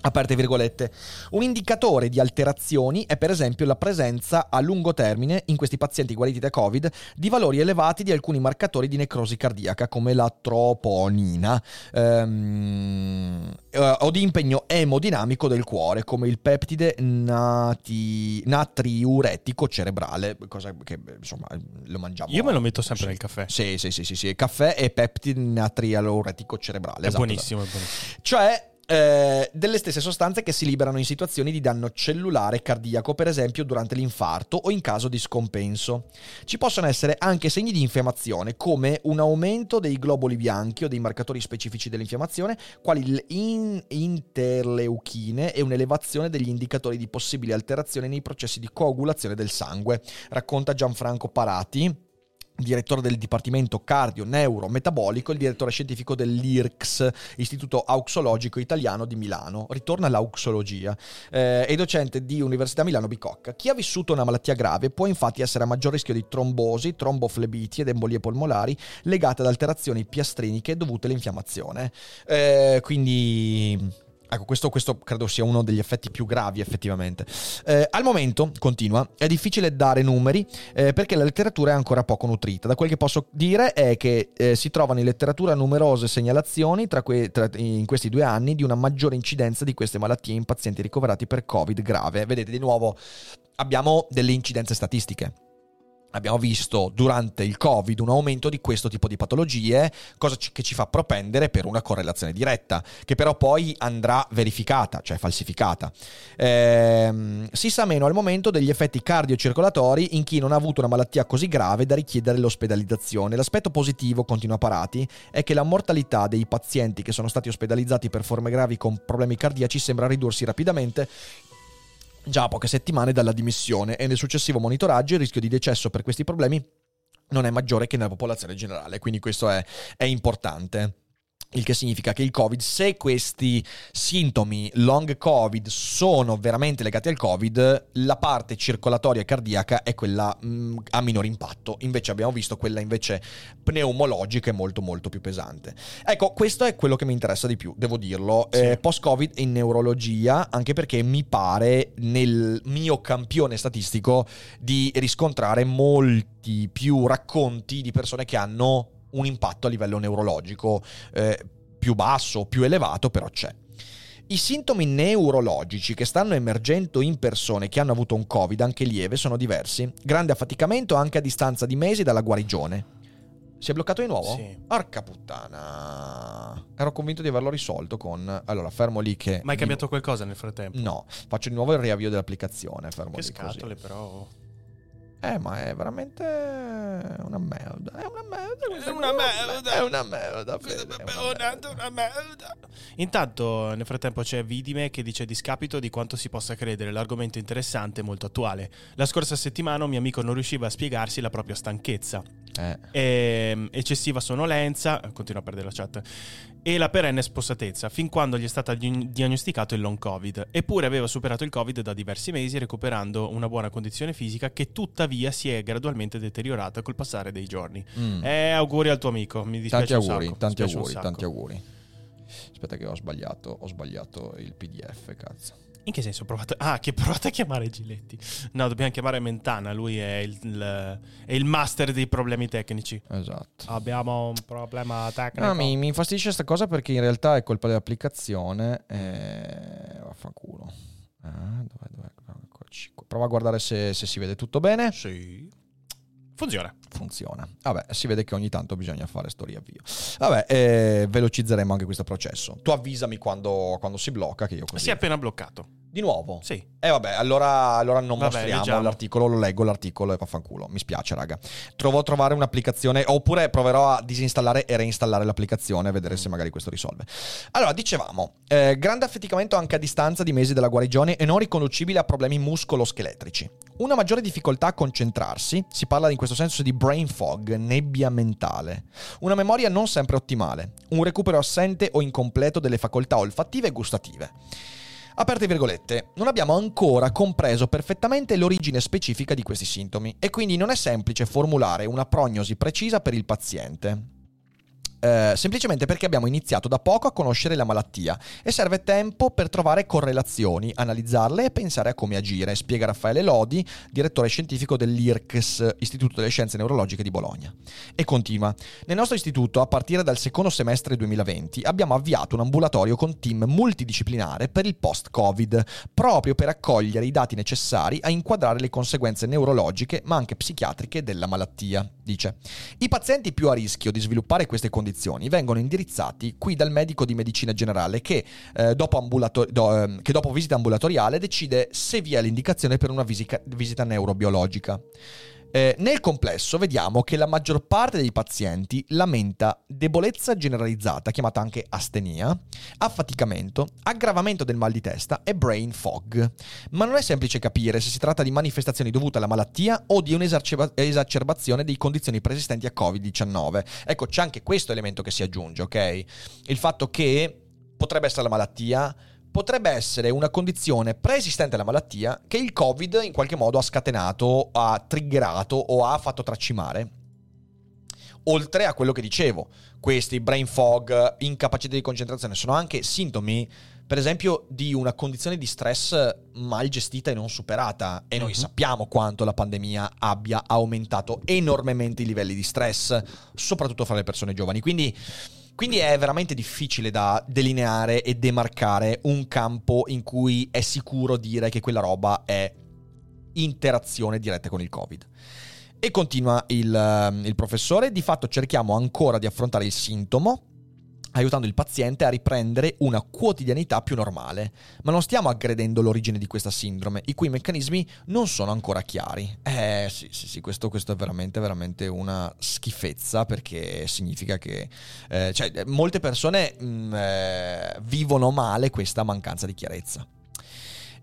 Aperte virgolette. Un indicatore di alterazioni è per esempio la presenza a lungo termine in questi pazienti guariti da Covid di valori elevati di alcuni marcatori di necrosi cardiaca come la troponina ehm, eh, o di impegno emodinamico del cuore come il peptide nati- natriuretico cerebrale, cosa che insomma lo mangiamo. Io me lo metto sempre Sì. nel caffè. Sì, sì, sì, sì, sì, caffè e peptide natriuretico cerebrale. È esatto, buonissimo, è buonissimo. cioè eh, delle stesse sostanze che si liberano in situazioni di danno cellulare cardiaco, per esempio durante l'infarto o in caso di scompenso. Ci possono essere anche segni di infiammazione, come un aumento dei globuli bianchi o dei marcatori specifici dell'infiammazione, quali le in- interleuchine e un'elevazione degli indicatori di possibili alterazioni nei processi di coagulazione del sangue, racconta Gianfranco Parati direttore del Dipartimento Cardio Neuro Metabolico e il direttore scientifico dell'IRCS, Istituto Auxologico Italiano di Milano. Ritorna all'auxologia. Eh, e docente di Università Milano Bicocca. Chi ha vissuto una malattia grave può infatti essere a maggior rischio di trombosi, tromboflebiti ed embolie polmonari legate ad alterazioni piastriniche dovute all'infiammazione. Eh, quindi Ecco, questo, questo credo sia uno degli effetti più gravi effettivamente. Eh, al momento, continua, è difficile dare numeri eh, perché la letteratura è ancora poco nutrita. Da quel che posso dire è che eh, si trovano in letteratura numerose segnalazioni tra que- tra- in questi due anni di una maggiore incidenza di queste malattie in pazienti ricoverati per Covid grave. Vedete, di nuovo abbiamo delle incidenze statistiche. Abbiamo visto durante il Covid un aumento di questo tipo di patologie, cosa ci- che ci fa propendere per una correlazione diretta, che però poi andrà verificata, cioè falsificata. Ehm, si sa meno al momento degli effetti cardiocircolatori in chi non ha avuto una malattia così grave da richiedere l'ospedalizzazione. L'aspetto positivo, continua Parati, è che la mortalità dei pazienti che sono stati ospedalizzati per forme gravi con problemi cardiaci sembra ridursi rapidamente già a poche settimane dalla dimissione e nel successivo monitoraggio il rischio di decesso per questi problemi non è maggiore che nella popolazione generale, quindi questo è, è importante. Il che significa che il Covid, se questi sintomi long Covid sono veramente legati al Covid, la parte circolatoria cardiaca è quella mh, a minor impatto. Invece abbiamo visto quella invece pneumologica è molto molto più pesante. Ecco, questo è quello che mi interessa di più, devo dirlo. Sì. Eh, Post-Covid in neurologia, anche perché mi pare nel mio campione statistico di riscontrare molti più racconti di persone che hanno un impatto a livello neurologico eh, più basso, più elevato, però c'è. I sintomi neurologici che stanno emergendo in persone che hanno avuto un Covid, anche lieve, sono diversi. Grande affaticamento anche a distanza di mesi dalla guarigione. Si è bloccato di nuovo? Sì. Porca puttana. Ero convinto di averlo risolto con... Allora, fermo lì che... Ma hai cambiato qualcosa nel frattempo? No, faccio di nuovo il riavvio dell'applicazione, fermo Che lì così. scatole, però. Eh, ma è veramente una merda. È una merda. È una merda. È una merda. È una merda. Intanto, nel frattempo, c'è Vidime che dice: Discapito di quanto si possa credere, l'argomento interessante e molto attuale. La scorsa settimana un mio amico non riusciva a spiegarsi la propria stanchezza, Eh, e, eccessiva sonnolenza, continua a perdere la chat, e la perenne spossatezza, fin quando gli è stato di- diagnosticato il long Covid. Eppure aveva superato il Covid da diversi mesi, recuperando una buona condizione fisica che tuttavia si è gradualmente deteriorata col passare dei giorni. mm. Eh, auguri al tuo amico, mi dispiace tanti auguri, sacco, tanti auguri, tanti auguri. Aspetta che ho sbagliato, ho sbagliato il PDF, cazzo. In che senso provate? Ah, che provate a chiamare Giletti. No, dobbiamo chiamare Mentana, lui è il, il- è il master dei problemi tecnici. Esatto. Abbiamo un problema tecnico. No, mi, mi infastidisce questa cosa perché in realtà è colpa dell'applicazione. E... Vaffanculo. Ah, dov'è, dov'è? Prova a guardare se, se si vede tutto bene. Sì. Funziona. funziona. Vabbè, si vede che ogni tanto bisogna fare sto riavvio. Vabbè, eh, velocizzeremo anche questo processo. Tu avvisami quando, quando si blocca che io così... Si è appena bloccato. Di nuovo? Sì. E eh vabbè, allora, allora non Vabbè, mostriamo leggiamo. l'articolo, lo leggo l'articolo e vaffanculo. Mi spiace, raga. Trovo a trovare un'applicazione, oppure proverò a disinstallare e reinstallare l'applicazione e vedere se magari questo risolve. Allora, dicevamo, eh, grande affaticamento anche a distanza di mesi dalla guarigione e non riconducibile a problemi muscoloscheletrici. Una maggiore difficoltà a concentrarsi, si parla in questo senso di brain fog, nebbia mentale. Una memoria non sempre ottimale, un recupero assente o incompleto delle facoltà olfattive e gustative. Aperte virgolette, non abbiamo ancora compreso perfettamente l'origine specifica di questi sintomi e quindi non è semplice formulare una prognosi precisa per il paziente. Eh, semplicemente perché abbiamo iniziato da poco a conoscere la malattia e serve tempo per trovare correlazioni, analizzarle e pensare a come agire, spiega Raffaele Lodi, direttore scientifico dell'IRCS, Istituto delle Scienze Neurologiche di Bologna. E continua, nel nostro istituto a partire dal secondo semestre 2020 abbiamo avviato un ambulatorio con team multidisciplinare per il post-Covid, proprio per accogliere i dati necessari a inquadrare le conseguenze neurologiche ma anche psichiatriche della malattia, dice. I pazienti più a rischio di sviluppare queste condizioni vengono indirizzati qui dal medico di medicina generale che, eh, dopo, ambulato- do- ehm, che dopo visita ambulatoriale decide se vi è l'indicazione per una visica- visita neurobiologica. Eh, nel complesso vediamo che la maggior parte dei pazienti lamenta debolezza generalizzata, chiamata anche astenia, affaticamento, aggravamento del mal di testa e brain fog. Ma non è semplice capire se si tratta di manifestazioni dovute alla malattia o di un'esacerbazione di condizioni preesistenti a Covid-19. Ecco, c'è anche questo elemento che si aggiunge, ok? Il fatto che potrebbe essere la malattia, potrebbe essere una condizione preesistente alla malattia che il Covid in qualche modo ha scatenato, ha triggerato o ha fatto tracimare. Oltre a quello che dicevo, questi brain fog, incapacità di concentrazione, sono anche sintomi, per esempio, di una condizione di stress mal gestita e non superata. E noi Mhm. sappiamo quanto la pandemia abbia aumentato enormemente i livelli di stress, soprattutto fra le persone giovani. Quindi quindi è veramente difficile da delineare e demarcare un campo in cui è sicuro dire che quella roba è interazione diretta con il Covid. E continua il, ehm, il professore, di fatto cerchiamo ancora di affrontare il sintomo, aiutando il paziente a riprendere una quotidianità più normale. Ma non stiamo aggredendo l'origine di questa sindrome, i cui meccanismi non sono ancora chiari. Eh sì, sì, sì, questo, questo è veramente, veramente una schifezza perché significa che eh, cioè, molte persone mh, eh, vivono male questa mancanza di chiarezza.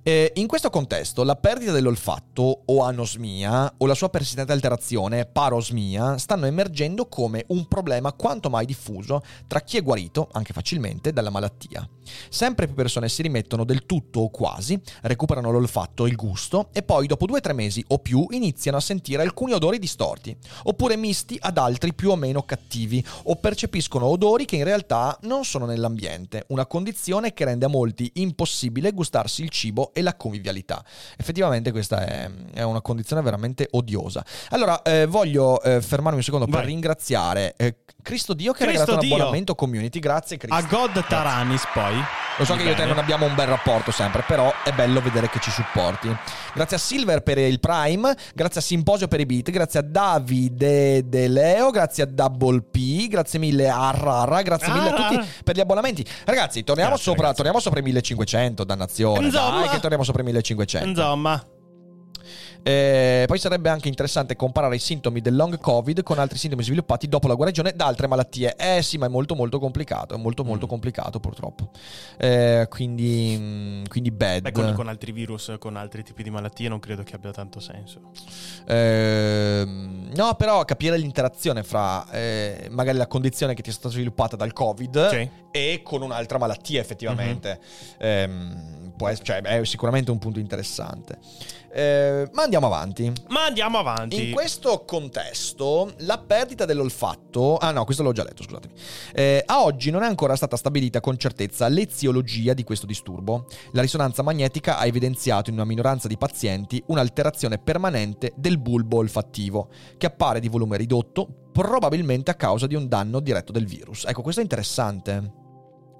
Eh, in questo contesto, la perdita dell'olfatto o anosmia o la sua persistente alterazione, parosmia, stanno emergendo come un problema quanto mai diffuso tra chi è guarito, anche facilmente, dalla malattia. Sempre più persone si rimettono del tutto o quasi, recuperano l'olfatto e il gusto e poi dopo due o tre mesi o più iniziano a sentire alcuni odori distorti, oppure misti ad altri più o meno cattivi, o percepiscono odori che in realtà non sono nell'ambiente, una condizione che rende a molti impossibile gustarsi il cibo e la convivialità. Effettivamente questa è, è una condizione veramente odiosa. Allora, eh, voglio eh, fermarmi un secondo per Vai. ringraziare eh, Cristo Dio che ha Cristo regalato un Dio. abbonamento community. Grazie Cristo. A God Taranis poi. Lo so che io e te Bene. non abbiamo un bel rapporto sempre, però è bello vedere che ci supporti. Grazie a Silver per il Prime, grazie a Simposio per i beat, grazie a Davide De Leo, grazie a Double P, grazie mille a Rara, grazie mille a Ah. tutti per gli abbonamenti. Ragazzi, torniamo, Grazie, sopra, ragazzi. torniamo sopra i 1500, dannazione. Insomma. Dai, che torniamo sopra i 1500. Insomma, Eh, poi sarebbe anche interessante comparare i sintomi del long covid con altri sintomi sviluppati dopo la guarigione da altre malattie. Eh sì, ma è molto molto complicato, è molto molto Mm. complicato purtroppo. Eh, quindi, mm, quindi bad. beh, con, con altri virus, con altri tipi di malattie, non credo che abbia tanto senso. Ehm, no, però capire l'interazione fra eh, magari la condizione che ti è stata sviluppata dal covid Sì. e con un'altra malattia effettivamente. Ehm, può ess- cioè, è sicuramente un punto interessante. Eh, ma andiamo avanti. Ma andiamo avanti. In questo contesto, la perdita dell'olfatto. Ah, no, questo l'ho già letto, scusatemi. Eh, a oggi non è ancora stata stabilita con certezza l'eziologia di questo disturbo. La risonanza magnetica ha evidenziato in una minoranza di pazienti un'alterazione permanente del bulbo olfattivo, che appare di volume ridotto, probabilmente a causa di un danno diretto del virus. Ecco, questo è interessante.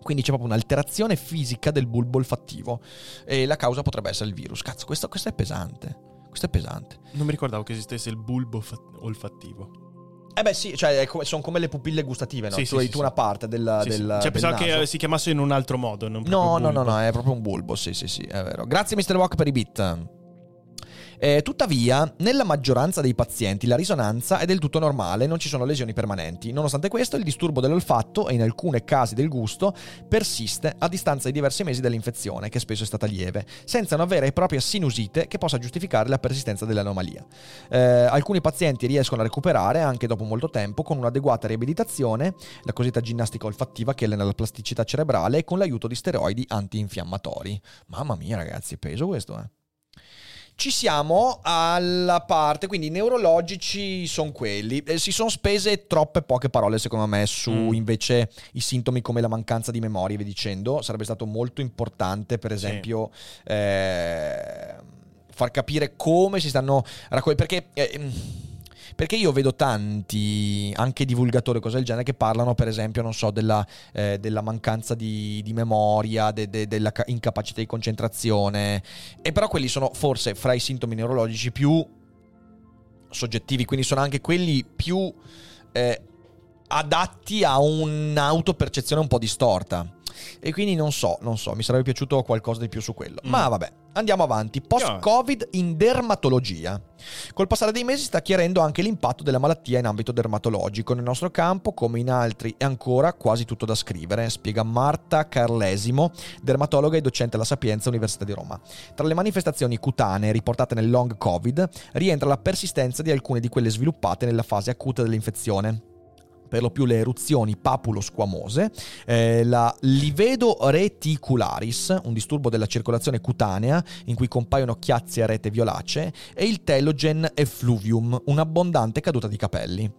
Quindi c'è proprio un'alterazione fisica del bulbo olfattivo e la causa potrebbe essere il virus. Cazzo, questo, questo è pesante. Questo è pesante. Non mi ricordavo che esistesse il bulbo fa- olfattivo. Eh beh sì, cioè, come, sono come le pupille gustative, no? Sì, tu sì, hai sì, tu sì. una parte del, Sì, sì. del Cioè, del pensavo naso. che si chiamasse in un altro modo. Non No, no, no, no, è proprio un bulbo, sì, sì, sì, è vero. Grazie Mr. Walk per i bit. Eh, tuttavia, nella maggioranza dei pazienti la risonanza è del tutto normale, non ci sono lesioni permanenti. Nonostante questo, il disturbo dell'olfatto e in alcuni casi del gusto persiste a distanza di diversi mesi dall'infezione, che spesso è stata lieve, senza una vera e propria sinusite che possa giustificare la persistenza dell'anomalia. Eh, alcuni pazienti riescono a recuperare anche dopo molto tempo con un'adeguata riabilitazione, la cosiddetta ginnastica olfattiva che allena la plasticità cerebrale e con l'aiuto di steroidi antinfiammatori. Mamma mia, ragazzi, è peso questo, eh. Ci siamo alla parte, quindi i neurologici sono quelli. Eh, si sono spese troppe poche parole, secondo me, su Mm. invece i sintomi come la mancanza di memoria, vi dicendo. Sarebbe stato molto importante, per esempio, eh, far capire come si stanno raccogliendo. Perché. eh, perché io vedo tanti, anche divulgatori cose del genere, che parlano, per esempio, non so, della, eh, della mancanza di, di memoria, de- de- della ca- incapacità di concentrazione. E però quelli sono forse fra i sintomi neurologici più soggettivi, quindi sono anche quelli più eh, adatti a un'autopercezione un po' distorta. E quindi non so, non so, mi sarebbe piaciuto qualcosa di più su quello. Mm. Ma vabbè, andiamo avanti. Post-Covid in dermatologia. Col passare dei mesi sta chiarendo anche l'impatto della malattia in ambito dermatologico. Nel nostro campo, come in altri, è ancora quasi tutto da scrivere, spiega Marta Carlesimo, dermatologa e docente alla Sapienza Università di Roma. Tra le manifestazioni cutanee riportate nel long Covid rientra la persistenza di alcune di quelle sviluppate nella fase acuta dell'infezione per lo più le eruzioni papulo-squamose, eh, la livedo reticularis, un disturbo della circolazione cutanea in cui compaiono chiazze a rete violacee, e il telogen effluvium, un'abbondante caduta di capelli.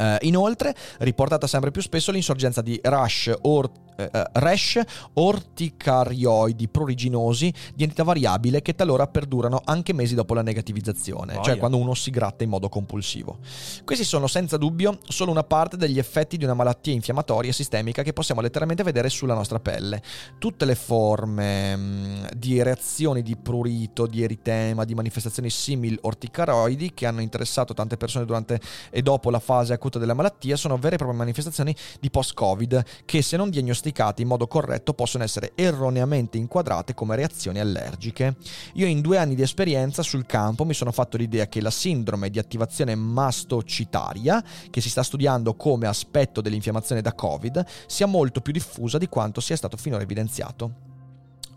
Eh, inoltre, riportata sempre più spesso l'insorgenza di rash, or- eh, eh, rash orticarioidi pruriginosi di entità variabile che talora perdurano anche mesi dopo la negativizzazione, cioè Boia. quando uno si gratta in modo compulsivo. Questi sono senza dubbio solo una parte degli effetti di una malattia infiammatoria sistemica che possiamo letteralmente vedere sulla nostra pelle. Tutte le forme mh, di reazioni di prurito, di eritema, di manifestazioni simil orticaroidi che hanno interessato tante persone durante e dopo la fase acuta della malattia sono vere e proprie manifestazioni di post-Covid che se non diagnosticate in modo corretto possono essere erroneamente inquadrate come reazioni allergiche. Io in due anni di esperienza sul campo mi sono fatto l'idea che la sindrome di attivazione mastocitaria, che si sta studiando come aspetto dell'infiammazione da Covid, sia molto più diffusa di quanto sia stato finora evidenziato.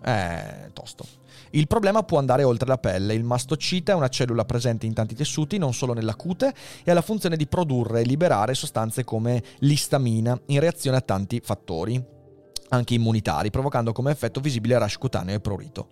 Eh, tosto. Il problema può andare oltre la pelle. Il mastocita è una cellula presente in tanti tessuti, non solo nella cute, e ha la funzione di produrre e liberare sostanze come l'istamina in reazione a tanti fattori anche immunitari, provocando come effetto visibile rash cutaneo e prurito.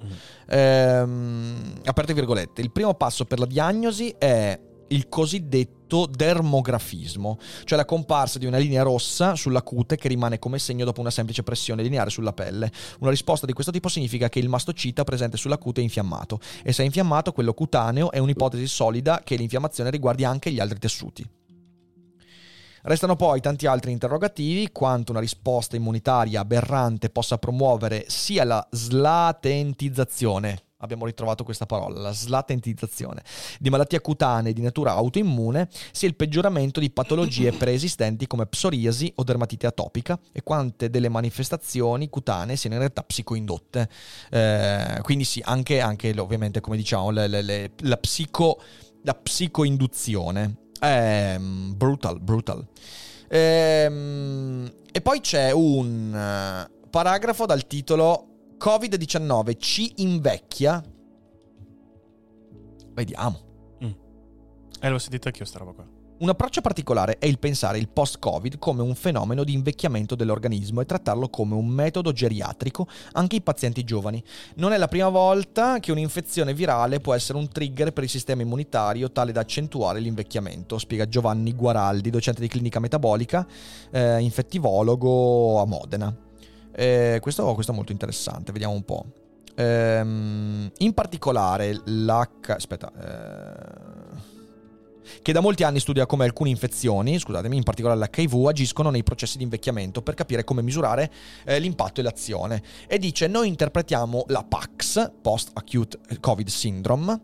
Ehm, aperte virgolette, il primo passo per la diagnosi è il cosiddetto dermografismo, cioè la comparsa di una linea rossa sulla cute che rimane come segno dopo una semplice pressione lineare sulla pelle. Una risposta di questo tipo significa che il mastocita presente sulla cute è infiammato e se è infiammato quello cutaneo è un'ipotesi solida che l'infiammazione riguardi anche gli altri tessuti. Restano poi tanti altri interrogativi quanto una risposta immunitaria aberrante possa promuovere sia la slatentizzazione, abbiamo ritrovato questa parola, la slatentizzazione, di malattie cutanee di natura autoimmune, sia il peggioramento di patologie preesistenti come psoriasi o dermatite atopica e quante delle manifestazioni cutanee siano in realtà psicoindotte. Eh, quindi sì, anche, anche ovviamente come diciamo le- le- le- la, psico, la psicoinduzione. Ehm, brutal, brutal. Ehm, e poi c'è un eh, paragrafo dal titolo Covid-19 ci invecchia. Vediamo. Eh, l'ho sentita anch'io sta roba qua. Un approccio particolare è il pensare il post-Covid come un fenomeno di invecchiamento dell'organismo e trattarlo come un metodo geriatrico anche in pazienti giovani. Non è la prima volta che un'infezione virale può essere un trigger per il sistema immunitario tale da accentuare l'invecchiamento, spiega Giovanni Guaraldi, docente di clinica metabolica, eh, infettivologo a Modena. Eh, questo, questo è molto interessante, vediamo un po'. Ehm, in particolare l'H... Aspetta... eh, che da molti anni studia come alcune infezioni, scusatemi, in particolare l'HIV, agiscono nei processi di invecchiamento per capire come misurare eh, l'impatto e l'azione. E dice: Noi interpretiamo la PAX, Post Acute Covid Syndrome,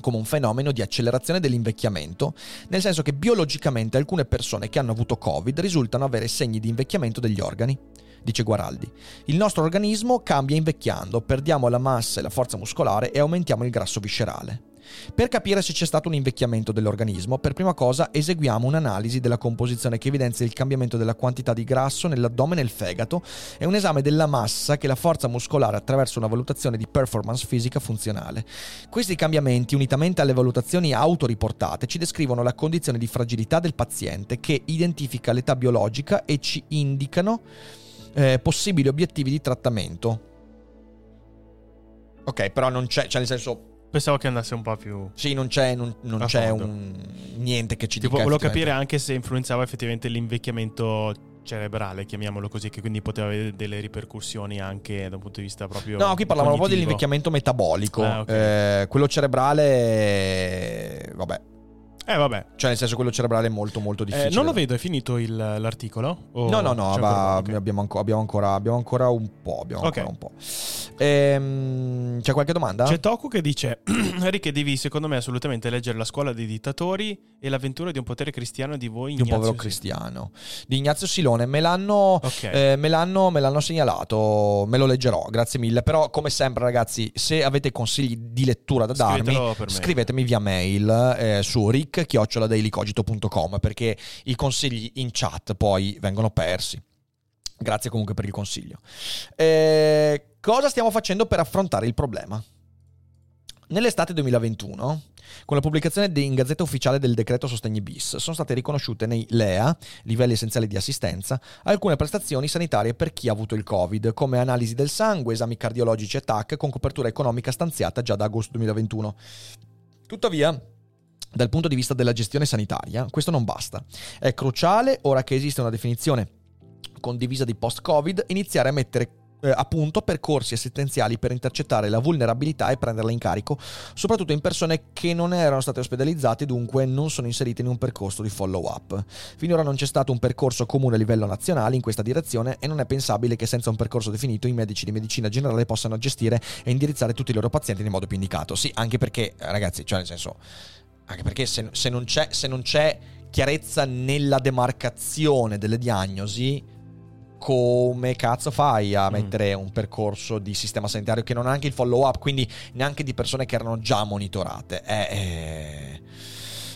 come un fenomeno di accelerazione dell'invecchiamento, nel senso che biologicamente alcune persone che hanno avuto Covid risultano avere segni di invecchiamento degli organi. Dice Guaraldi, il nostro organismo cambia invecchiando, perdiamo la massa e la forza muscolare e aumentiamo il grasso viscerale. Per capire se c'è stato un invecchiamento dell'organismo, per prima cosa eseguiamo un'analisi della composizione che evidenzia il cambiamento della quantità di grasso nell'addome e nel fegato e un esame della massa che la forza muscolare attraverso una valutazione di performance fisica funzionale. Questi cambiamenti, unitamente alle valutazioni autoriportate, ci descrivono la condizione di fragilità del paziente che identifica l'età biologica e ci indicano eh, possibili obiettivi di trattamento. Ok, però non c'è, cioè nel senso Pensavo che andasse un po' più. sì, non c'è, non, non c'è un, niente che ci Tipo, dica. volevo capire anche se influenzava effettivamente l'invecchiamento cerebrale, chiamiamolo così, che quindi poteva avere delle ripercussioni anche da un punto di vista proprio. No, qui parlavamo un po' dell'invecchiamento metabolico. Ah, ok. Eh, quello cerebrale, vabbè, Eh, vabbè. cioè nel senso quello cerebrale è molto molto Eh, difficile. non lo vedo, è finito il- l'articolo? O No, no, no, va- ancora- ok. abbiamo, anco- abbiamo ancora, abbiamo ancora un po'. Abbiamo Ok. ancora un po'. Ehm, c'è qualche domanda? C'è Toku che dice: Enrique, devi secondo me assolutamente leggere La scuola dei dittatori e l'avventura di un potere cristiano di voi, di un Ignazio povero cristiano di Ignazio Silone me l'hanno, Ok. eh, me, l'hanno, me l'hanno segnalato me lo leggerò grazie mille però come sempre ragazzi se avete consigli di lettura da darmi scrivetemi via mail eh, su rick-dailycogito.com perché i consigli in chat poi vengono persi. Grazie comunque per il consiglio. Eh, cosa stiamo facendo per affrontare il problema? Nell'estate 2021, con la pubblicazione in Gazzetta Ufficiale del decreto Sostegni bis, sono state riconosciute nei LEA, livelli essenziali di assistenza, alcune prestazioni sanitarie per chi ha avuto il Covid, come analisi del sangue, esami cardiologici e TAC, con copertura economica stanziata già da agosto 2021. Tuttavia, dal punto di vista della gestione sanitaria, questo non basta. È cruciale, ora che esiste una definizione condivisa di post-Covid, iniziare a mettere eh, punto percorsi assistenziali per intercettare la vulnerabilità e prenderla in carico, soprattutto in persone che non erano state ospedalizzate e dunque non sono inserite in un percorso di follow-up. Finora non c'è stato un percorso comune a livello nazionale in questa direzione e non è pensabile che senza un percorso definito i medici di medicina generale possano gestire e indirizzare tutti i loro pazienti nel modo più indicato. Sì, anche perché, ragazzi, cioè nel senso, anche perché se, se non c'è, se non c'è chiarezza nella demarcazione delle diagnosi, come cazzo fai a Mm. mettere un percorso di sistema sanitario che non ha anche il follow up, quindi neanche di persone che erano già monitorate? Eh, eh.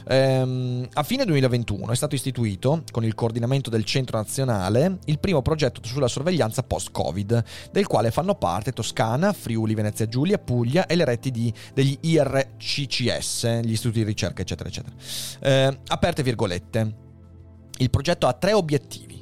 Ehm, a fine 2021 è stato istituito, con il coordinamento del Centro Nazionale, il primo progetto sulla sorveglianza post-Covid, del quale fanno parte Toscana, Friuli, Venezia Giulia, Puglia e le reti di- degli IRCCS, gli istituti di ricerca, eccetera, eccetera. Eh, aperte virgolette. Il progetto ha tre obiettivi.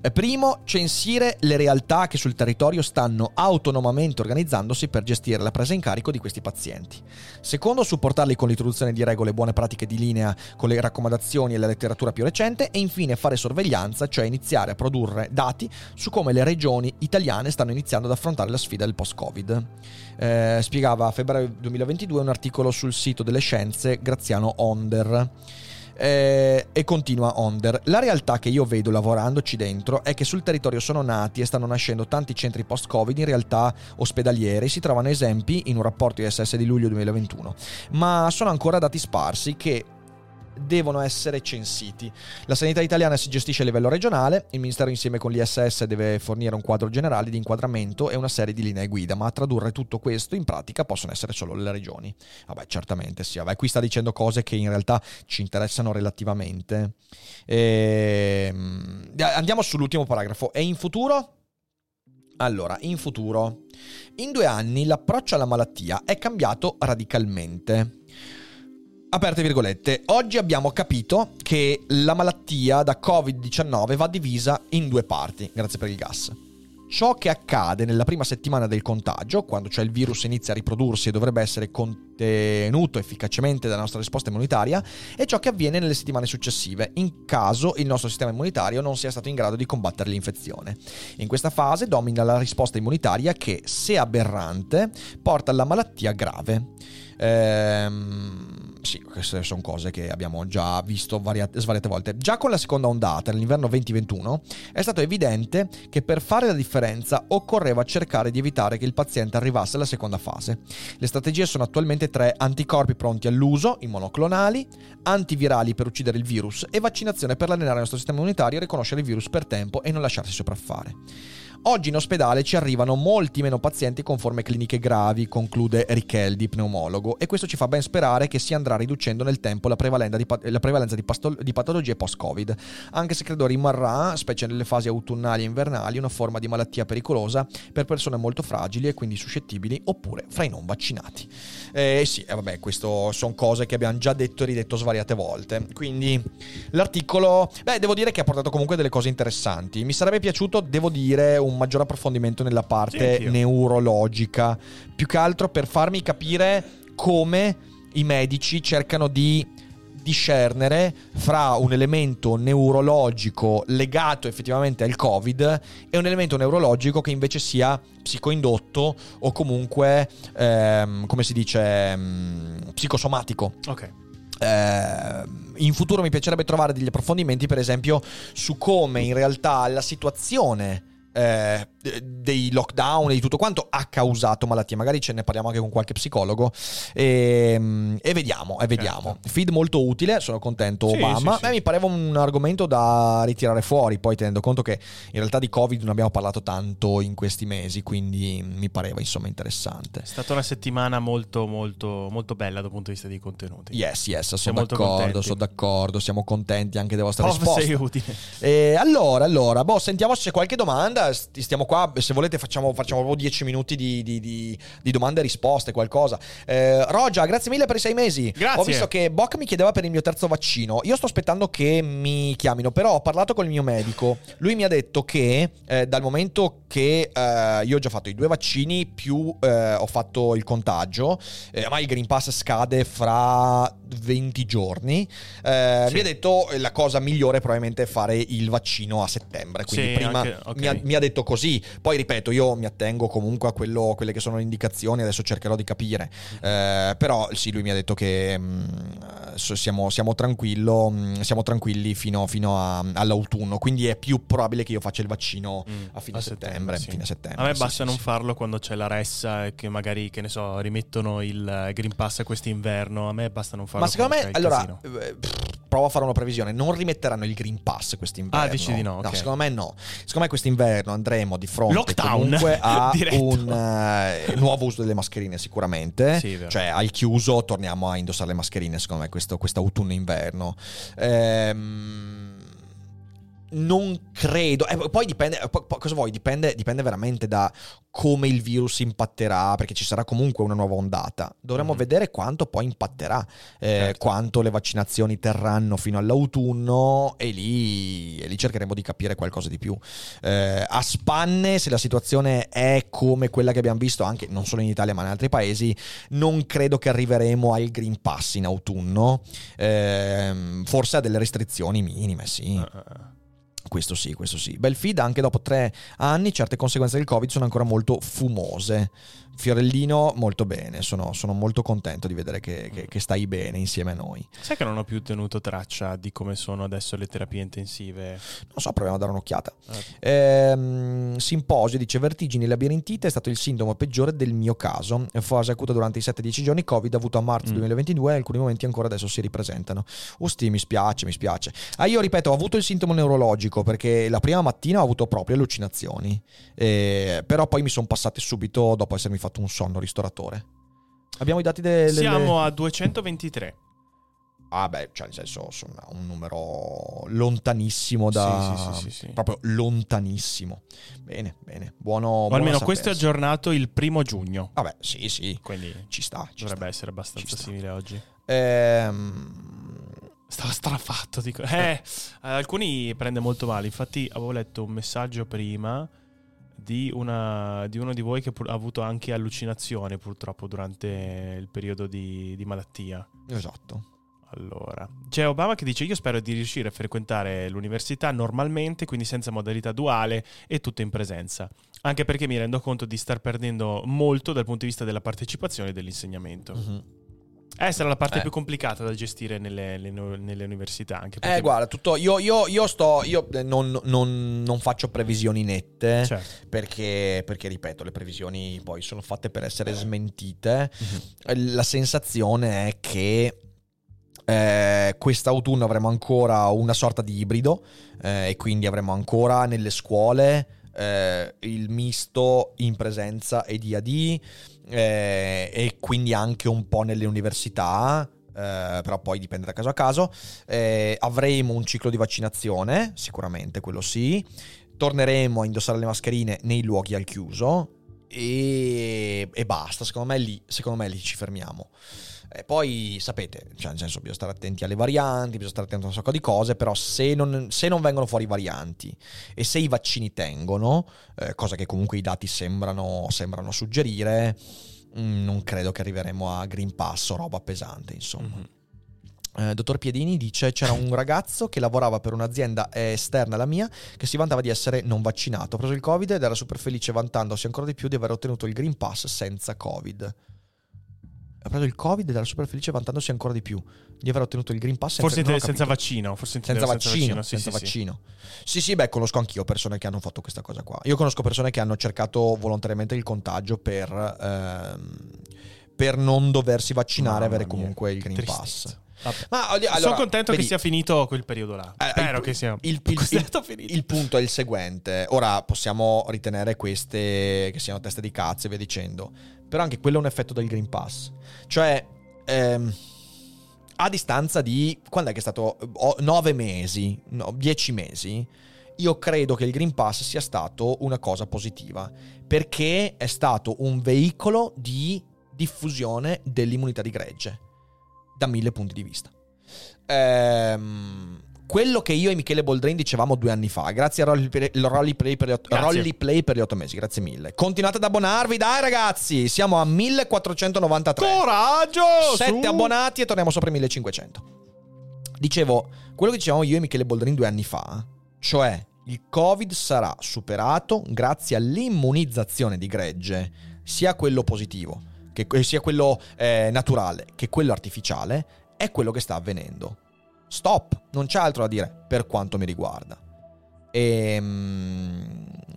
Eh, Primo, censire le realtà che sul territorio stanno autonomamente organizzandosi per gestire la presa in carico di questi pazienti. Secondo, supportarli con l'introduzione di regole e buone pratiche di linea con le raccomandazioni e la letteratura più recente e infine fare sorveglianza, cioè iniziare a produrre dati su come le regioni italiane stanno iniziando ad affrontare la sfida del post-Covid. Eh, spiegava a febbraio 2022 un articolo sul sito delle scienze Graziano Onder. Eh, e continua Onder. La realtà che io vedo lavorandoci dentro è che sul territorio sono nati e stanno nascendo tanti centri post-Covid in realtà ospedalieri. Si trovano esempi in un rapporto ISS di luglio 2021, ma sono ancora dati sparsi che devono essere censiti. La sanità italiana si gestisce a livello regionale, il Ministero insieme con l'ISS deve fornire un quadro generale di inquadramento e una serie di linee guida, ma a tradurre tutto questo in pratica possono essere solo le regioni. Vabbè, certamente sì, vabbè, qui sta dicendo cose che in realtà ci interessano relativamente. Ehm, Andiamo sull'ultimo paragrafo. E in futuro? Allora, in futuro, in due anni l'approccio alla malattia è cambiato radicalmente. Aperte virgolette, oggi abbiamo capito che la malattia da Covid-19 va divisa in due parti, grazie per il gas. Ciò che accade nella prima settimana del contagio, quando cioè il virus inizia a riprodursi e dovrebbe essere contenuto efficacemente dalla nostra risposta immunitaria, e ciò che avviene nelle settimane successive, in caso il nostro sistema immunitario non sia stato in grado di combattere l'infezione. In questa fase domina la risposta immunitaria che, se aberrante, porta alla malattia grave. Ehm, sì, queste sono cose che abbiamo già visto variate, svariate volte. Già con la seconda ondata, nell'inverno 2021, è stato evidente che per fare la differenza occorreva cercare di evitare che il paziente arrivasse alla seconda fase. Le strategie sono attualmente tre anticorpi pronti all'uso, i monoclonali, antivirali per uccidere il virus e vaccinazione per allenare il nostro sistema immunitario a riconoscere il virus per tempo e non lasciarsi sopraffare. Oggi in ospedale ci arrivano molti meno pazienti con forme cliniche gravi, conclude Richeldi, pneumologo, e questo ci fa ben sperare che si andrà riducendo nel tempo la prevalenza di, la prevalenza di, pastol- di patologie post-Covid, anche se credo rimarrà, specie nelle fasi autunnali e invernali, una forma di malattia pericolosa per persone molto fragili e quindi suscettibili oppure fra i non vaccinati. Eh sì, eh, vabbè, questo sono cose che abbiamo già detto e ridetto svariate volte. Quindi l'articolo, beh, devo dire che ha portato comunque delle cose interessanti. Mi sarebbe piaciuto, devo dire, maggior approfondimento nella parte Sì, neurologica, più che altro per farmi capire come i medici cercano di discernere fra un elemento neurologico legato effettivamente al Covid e un elemento neurologico che invece sia psicoindotto o comunque, ehm, come si dice, ehm, psicosomatico. Ok. Eh, in futuro mi piacerebbe trovare degli approfondimenti, per esempio, su come in realtà la situazione eh, dei lockdown e di tutto quanto ha causato malattie. Magari ce ne parliamo anche con qualche psicologo. E, e vediamo, e vediamo. Certo. Feed molto utile, sono contento. Sì, Obama. sì, sì. Beh, mi pareva un argomento da ritirare fuori. Poi tenendo conto che in realtà di Covid non abbiamo parlato tanto in questi mesi, quindi mi pareva insomma interessante. È stata una settimana molto, molto, molto bella dal punto di vista dei contenuti. Yes, yes, sono d'accordo, sono d'accordo, siamo contenti anche delle vostre Oh, risposte. sei utile. E allora, allora, boh, sentiamo se c'è qualche domanda. st- Stiamo qua. Se volete, facciamo, facciamo proprio 10 minuti di, di- di- di domande e risposte, qualcosa. Eh, Rogia, grazie mille per i sei mesi. Grazie. Ho visto che Boc mi chiedeva per il mio terzo vaccino. Io sto aspettando che mi chiamino, però ho parlato con il mio medico. Lui mi ha detto che eh, dal momento che eh, io ho già fatto i due vaccini, più eh, ho fatto il contagio, eh, ormai il Green Pass scade fra 20 giorni. eh, Sì. Mi ha detto la cosa migliore probabilmente è fare il vaccino a settembre. Quindi Sì, prima anche- ok. mi, ha, mi ha detto così. Poi ripeto, io mi attengo comunque a quello, quelle che sono le indicazioni, adesso cercherò di capire. Eh, però sì, lui mi ha detto che mh, so- siamo, siamo, tranquillo, mh, siamo tranquilli fino, fino a- all'autunno. Quindi è più probabile che io faccia il vaccino Mm, a fine a settembre. sì. fine settembre, A me basta sì, non sì. farlo quando c'è la ressa e che magari, che ne so, rimettono il Green Pass quest'inverno. A me basta non farlo. Ma secondo me, allora, eh, pff, provo a fare una previsione. Non rimetteranno il Green Pass quest'inverno. Ah, dici di no, ok. secondo me no. Secondo me quest'inverno andremo di fronte Lockdown, comunque a un eh, nuovo uso delle mascherine sicuramente. Sì, vero. cioè, al chiuso torniamo a indossare le mascherine, secondo me, questo, quest'autunno-inverno. Ehm... Non credo, eh, poi dipende, po- po- cosa vuoi? Dipende, dipende veramente da come il virus impatterà, perché ci sarà comunque una nuova ondata. Dovremmo Mhm. vedere quanto poi impatterà, eh, Certo. quanto le vaccinazioni terranno fino all'autunno e lì, e lì cercheremo di capire qualcosa di più. Eh, a spanne, se la situazione è come quella che abbiamo visto anche non solo in Italia ma in altri paesi, non credo che arriveremo al Green Pass in autunno. Ehm, forse a delle restrizioni minime, sì. Ah. Questo sì, questo sì. Bel feed, anche dopo tre anni, certe conseguenze del Covid sono ancora molto fumose. Fiorellino, molto bene. Sono, sono molto contento di vedere che, che- che stai bene insieme a noi. Sai che non ho più tenuto traccia di come sono adesso le terapie intensive? Non so, proviamo a dare un'occhiata. Eh, Ehm, simposio dice vertigini e labirintite è stato il sintomo peggiore del mio caso. Fase acuta durante i 7-10 giorni, Covid avuto a marzo Mm. 2022 e alcuni momenti ancora adesso si ripresentano. Usti, mi spiace, mi spiace. Ah, io ripeto, ho avuto il sintomo neurologico perché la prima mattina ho avuto proprio allucinazioni. Eh, però poi mi sono passate subito dopo essermi fatto un sonno ristoratore. Abbiamo i dati delle... Siamo a 223. Ah beh, cioè nel senso sono un numero lontanissimo da... Sì, sì, sì, sì, sì. Proprio lontanissimo. Bene, bene. Buono... O almeno questo è aggiornato il primo giugno. Vabbè, sì, sì. Quindi Ci sta, ci dovrebbe sta. essere abbastanza simile oggi. Ehm, Stava strafatto. Dico. Eh, alcuni prende molto male. Infatti, avevo letto un messaggio prima di, una- di uno di voi che pur- ha avuto anche allucinazioni purtroppo durante il periodo di, di malattia. Esatto. Allora, c'è Obama che dice: Io spero di riuscire a frequentare l'università normalmente, quindi senza modalità duale e tutto in presenza. Anche perché mi rendo conto di star perdendo molto dal punto di vista della partecipazione e dell'insegnamento. Mhm. Eh, sarà la parte Eh. più complicata da gestire nelle, le- nelle università. Anche Eh, perché- guarda, tutto, io, io- io sto, io eh, non, non- non faccio previsioni nette. Certo. Perché, perché, ripeto, le previsioni poi sono fatte per essere smentite. Mhm. Eh, La sensazione è che eh, quest'autunno avremo ancora una sorta di ibrido eh, e quindi avremo ancora nelle scuole eh, il misto in presenza e di AD eh, e quindi anche un po' nelle università. eh, però poi dipende da caso a caso. Eh, avremo un ciclo di vaccinazione, sicuramente quello sì. Torneremo a indossare le mascherine nei luoghi al chiuso. E, e basta, secondo me lì, secondo me lì ci fermiamo. E poi sapete, cioè nel senso bisogna stare attenti alle varianti, bisogna stare attenti a un sacco di cose, però se non, se non vengono fuori varianti e se i vaccini tengono, eh, cosa che comunque i dati sembrano, sembrano suggerire, mm, non credo che arriveremo a Green Pass o roba pesante, insomma. Mhm. Eh, dottor Piedini dice c'era un ragazzo che lavorava per un'azienda esterna alla mia che si vantava di essere non vaccinato. Ha preso il Covid ed era super felice vantandosi ancora di più di aver ottenuto il Green Pass senza Covid. Ha preso il Covid ed era super felice vantandosi ancora di più di aver ottenuto il Green Pass senza, Forse senza capito. vaccino. Forse Senza intendeva vaccino, Sì, senza sì, sì. vaccino. Sì, sì, beh, conosco anch'io persone che hanno fatto questa cosa qua. Io conosco persone che hanno cercato volontariamente il contagio per, ehm, per non doversi vaccinare e avere mia, comunque il Green tristezza. Pass. Ma allora, Sono contento vedi, che sia finito quel periodo là. eh, Spero il- che sia il, il- il punto è il seguente. Ora possiamo ritenere queste che siano teste di cazzo e via dicendo. Però anche quello è un effetto del Green Pass. Cioè, ehm, a distanza di quando è che è stato? Oh, nove mesi, no, dieci mesi. Io credo che il Green Pass sia stato una cosa positiva perché è stato un veicolo di diffusione dell'immunità di gregge da mille punti di vista. Ehm, quello che io e Michele Boldrin dicevamo due anni fa, grazie a Rolly Play, per, gli otto, Play per gli otto mesi, grazie mille. Continuate ad abbonarvi, dai ragazzi, siamo a 1493. Coraggio! 7 su! abbonati e torniamo sopra i 1500. Dicevo, quello che dicevamo io e Michele Boldrin due anni fa, cioè il Covid sarà superato grazie all'immunizzazione di gregge, sia quello positivo, che, sia quello eh, naturale, che quello artificiale, è quello che sta avvenendo. Stop, non c'è altro da dire per quanto mi riguarda. E,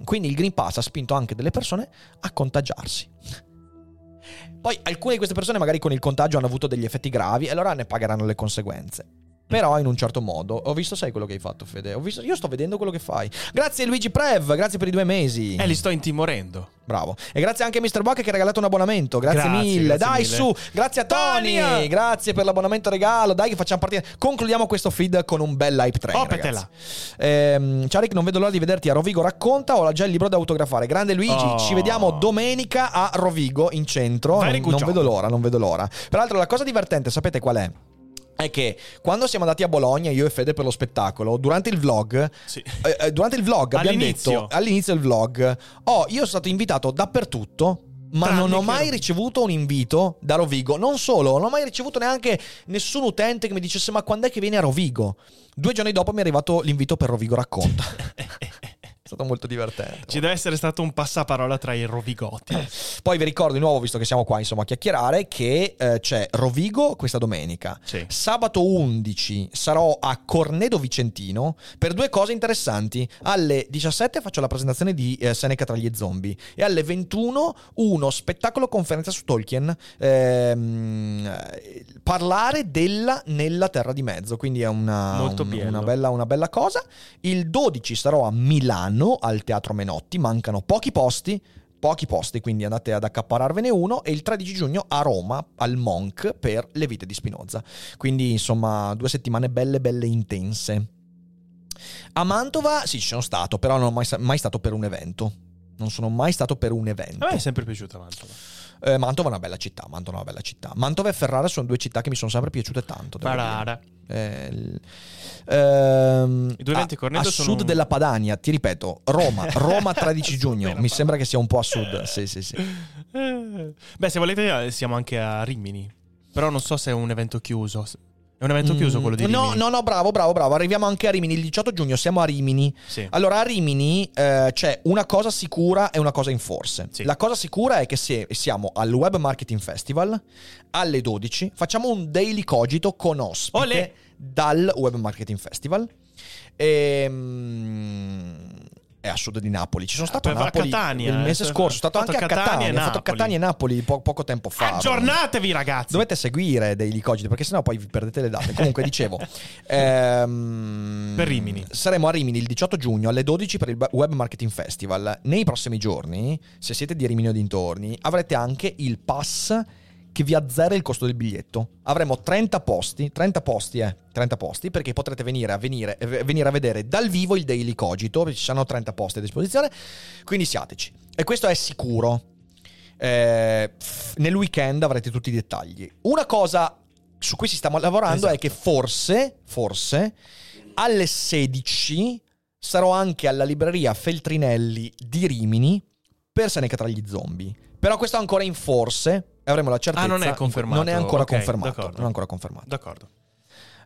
quindi il Green Pass ha spinto anche delle persone a contagiarsi. Poi alcune di queste persone magari con il contagio hanno avuto degli effetti gravi e allora ne pagheranno le conseguenze. Però in un certo modo. Ho visto, sai quello che hai fatto, Fede? Ho visto, io sto vedendo quello che fai. Grazie Luigi Prev, grazie per i due mesi. Eh, li sto intimorendo. Bravo. E grazie anche a Mr. Buck che ha regalato un abbonamento. Grazie, Grazie, mille. grazie Dai mille. su. Grazie a Tony. Tony! Grazie per l'abbonamento regalo. Dai che facciamo partire. Concludiamo questo feed con un bel hype train. Opetela. ragazzi. Ehm, ciao Rick, non vedo l'ora di vederti a Rovigo racconta. Ho già il libro da autografare. Grande Luigi, Oh. ci vediamo domenica a Rovigo in centro. Very Non, non vedo l'ora, non vedo l'ora. Peraltro la cosa divertente, sapete qual è? È che quando siamo andati a Bologna, io e Fede per lo spettacolo, durante il vlog, Sì. eh, eh, durante il vlog abbiamo All'inizio. detto all'inizio del vlog oh io sono stato invitato dappertutto ma Tranne non ho mai Rovigo. ricevuto un invito da Rovigo non solo non ho mai ricevuto neanche nessun utente che mi dicesse ma quando è che vieni a Rovigo due giorni dopo mi è arrivato l'invito per Rovigo racconta stato molto divertente Ci deve essere stato un passaparola tra i rovigoti. poi vi ricordo di nuovo visto che siamo qua insomma a chiacchierare che eh, c'è Rovigo questa domenica Sì. Sabato 11 sarò a Cornedo Vicentino per due cose interessanti. Alle 17 faccio la presentazione di eh, Seneca tra gli zombie e alle 21 uno spettacolo conferenza su Tolkien. ehm, eh, parlare della Nella Terra di Mezzo, quindi è una, un- una bella, una bella cosa. Il 12 sarò a Milano al Teatro Menotti, mancano pochi posti. Pochi posti, quindi andate ad accapararvene uno. E il 13 giugno a Roma, al Monk, per le vite di Spinoza. Quindi, insomma, due settimane belle, belle intense. A Mantova, sì, ci sono stato, però non ho mai, mai stato per un evento. Non sono mai stato per un evento. A me è sempre piaciuta Mantova. Eh, Mantova è una bella città. Mantova è una bella città. Mantova e Ferrara sono due città che mi sono sempre piaciute tanto. devo dire. Eh, ehm, I due eventi a, a sono sud un- della Padania, ti ripeto, Roma, Roma 13 giugno. Mi sembra che sia un po' a sud. Sì, sì, sì. Eh, Beh, se volete eh, siamo anche a Rimini. Però non so se è un evento chiuso. È un evento chiuso quello di no, Rimini? No, no, bravo, bravo, bravo. Arriviamo anche a Rimini. Il 18 giugno siamo a Rimini. Sì. Allora, a Rimini eh, c'è una cosa sicura e una cosa in forse. Sì. La cosa sicura è che se siamo al Web Marketing Festival alle 12. Facciamo un daily cogito con ospite Olè. dal Web Marketing Festival. Ehm, è a sud di Napoli. Ci sono stato a Napoli Catania, il eh. mese scorso. Sono stato anche a Catania Catania. Ho fatto. Catania e Napoli po- poco tempo fa. Aggiornatevi, ragazzi! Dovete seguire dei licogiti perché sennò poi vi perdete le date. Comunque dicevo, ehm, Per Rimini. Saremo a Rimini il 18 giugno alle 12 per il Web Marketing Festival. Nei prossimi giorni, se siete di Rimini o dintorni, avrete anche il pass che vi azzera il costo del biglietto. Avremo 30 posti, 30 posti, eh, 30 posti, perché potrete venire a, venire, eh, venire a vedere dal vivo il Daily Cogito, ci saranno 30 posti a disposizione, quindi siateci. E questo è sicuro. Eh, nel weekend avrete tutti i dettagli. Una cosa su cui si sta lavorando Esatto. è che forse, forse, alle 16 sarò anche alla libreria Feltrinelli di Rimini per Seneca tra gli zombie. Però questo è ancora in forse avremo la certezza. Ah, non è confermato. Non è ancora Ok, confermato. d'accordo. Non è ancora confermato. D'accordo.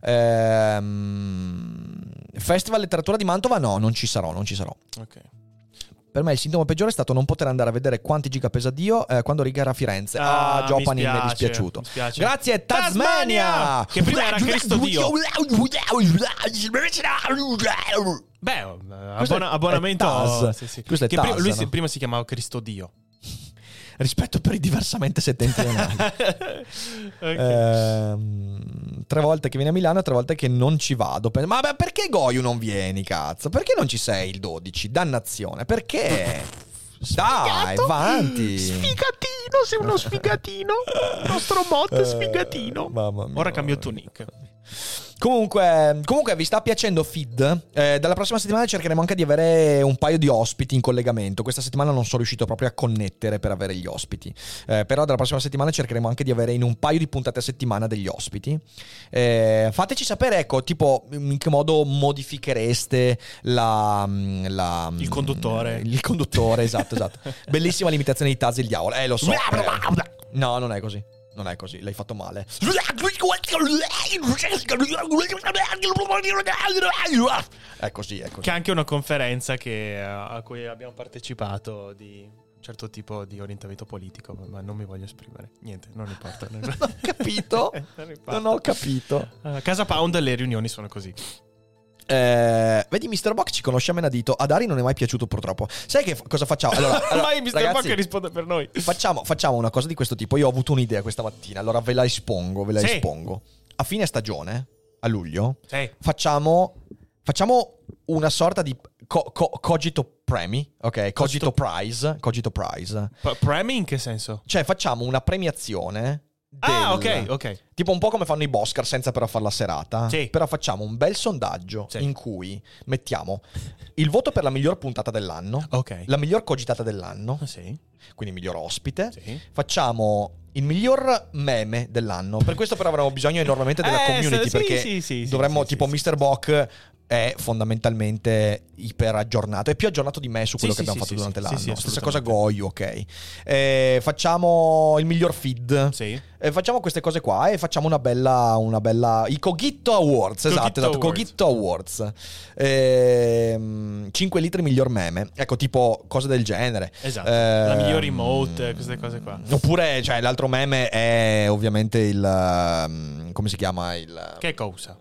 Ehm, Festival Letteratura di Mantova? No, non ci sarò, non ci sarò. Ok. Per me il sintomo peggiore è stato non poter andare a vedere quanti giga pesa Dio eh, quando Riga era a Firenze. Ah, Ah, Giopani mi mi è dispiaciuto. mi. Grazie Tasmania! Tasmania! Che prima era Cristo Dio. Beh, abbona- è- abbonamento. Taz. sì, sì. Che prima- lui si- prima si chiamava Cristo Dio. Rispetto per i diversamente settentrionali. Ehm, tre volte che vieni a Milano tre volte che non ci vado. Ma beh, perché Goyu non vieni, cazzo? Perché non ci sei il 12? Dannazione, perché? Dai, avanti. Sfigatino, sei uno sfigatino. Il nostro mod è Eh, sfigatino. mamma mia, Ora cambio tuo mia. nick. Comunque, comunque vi sta piacendo Feed? Eh, dalla prossima settimana cercheremo anche di avere un paio di ospiti in collegamento. Questa settimana non sono riuscito proprio a connettere per avere gli ospiti. Eh, però dalla prossima settimana cercheremo anche di avere in un paio di puntate a settimana degli ospiti. Eh, fateci sapere, ecco, tipo in che modo modifichereste la, la- Il conduttore. Il conduttore, esatto, esatto. Bellissima l'imitazione di Taz il diavolo. Eh, lo so. eh. No, non è così. Non è così, l'hai fatto male. È così, è così. Che è anche una conferenza che, eh, a cui abbiamo partecipato di un certo tipo di orientamento politico, ma non mi voglio esprimere. Niente, non importa. Non, ho capito. Non. Non ho capito. A Casa Pound le riunioni sono così. Eh, vedi, Mr. Box ci conosce a menadito. A Dari non è mai piaciuto, purtroppo. Sai che f- cosa facciamo? Allora, allora, Mr. ragazzi, Buck risponde per noi. Facciamo, facciamo una cosa di questo tipo. Io ho avuto un'idea questa mattina, allora ve la espongo, ve la Sì. espongo. A fine stagione, a luglio, Sì. facciamo, facciamo una sorta di co- co- cogito premi, ok? Cogito Cogito- prize, cogito prize. P- premi in che senso? Cioè facciamo una premiazione Ah, del- ok, ok. Tipo un po' come fanno i Boscar senza però fare la serata. Sì. Però facciamo un bel sondaggio Sì. in cui mettiamo il voto per la miglior puntata dell'anno, Ok. la miglior cogitata dell'anno, Ah, sì. quindi miglior ospite. Sì. Facciamo il miglior meme dell'anno. Per questo però avremo bisogno enormemente della Eh, community sì, perché sì, sì, dovremmo tipo Mr. Bock è fondamentalmente iper aggiornato, è più aggiornato di me su quello Sì, che sì, abbiamo sì, fatto durante l'anno. Stessa cosa. Goyu, ok. Eh, facciamo il miglior feed. Sì. Eh, facciamo queste cose qua e facciamo una bella, una bella i Cogitto Awards, esatto, Cogitto esatto, Awards. Cogitto Awards. Ehm, 5 litri miglior meme, ecco, tipo cose del genere. Esatto. Ehm, La migliore emote, queste cose qua. Oppure, cioè, l'altro meme è ovviamente il um, come si chiama il Che cosa?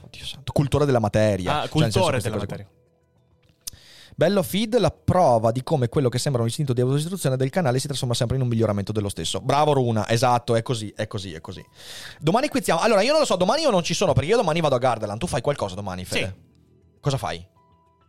Oddio santo, cultore della materia. Ah, Cioè, cultore queste della cose qua. materia. Bello feed, la prova di come quello che sembra un istinto di autodistruzione del canale si trasforma sempre in un miglioramento dello stesso. Bravo Runa, esatto, è così, è così, è così. Domani quiziamo. Allora, io non lo so, domani io non ci sono perché io domani vado a Gardaland. Tu fai qualcosa domani, Fede? Cosa fai?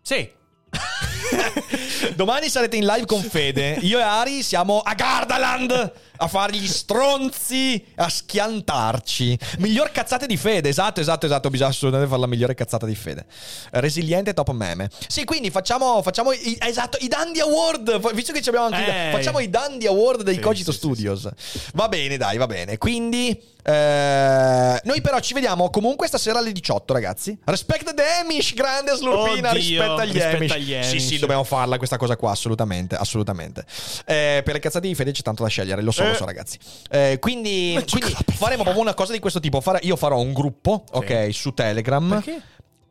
Sì. Domani sarete in live con Fede. Io e Ari siamo a Gardaland a fare gli stronzi, a schiantarci. Miglior cazzate di Fede. Esatto, esatto, esatto. Bisogna assolutamente fare la migliore cazzata di Fede. Resiliente top meme. Sì, quindi facciamo, facciamo i, esatto, i Dandy Award. Visto che ci abbiamo anche. Eh. Facciamo i Dandy Award dei Sì, Cogito sì, sì, Studios. Va bene, dai, va bene. Quindi. Eh, noi però ci vediamo comunque stasera alle 18, ragazzi. Respect the Amish, grande slurpina, Oddio, rispetto agli rispetto Amish. Sì, sì, dobbiamo farla questa cosa qua, assolutamente, assolutamente. Eh, per le cazzate di Fede c'è tanto da scegliere, lo so, lo so, ragazzi. Eh, quindi quindi faremo proprio una cosa di questo tipo. Fare- io farò un gruppo, ok, su Telegram. Perché?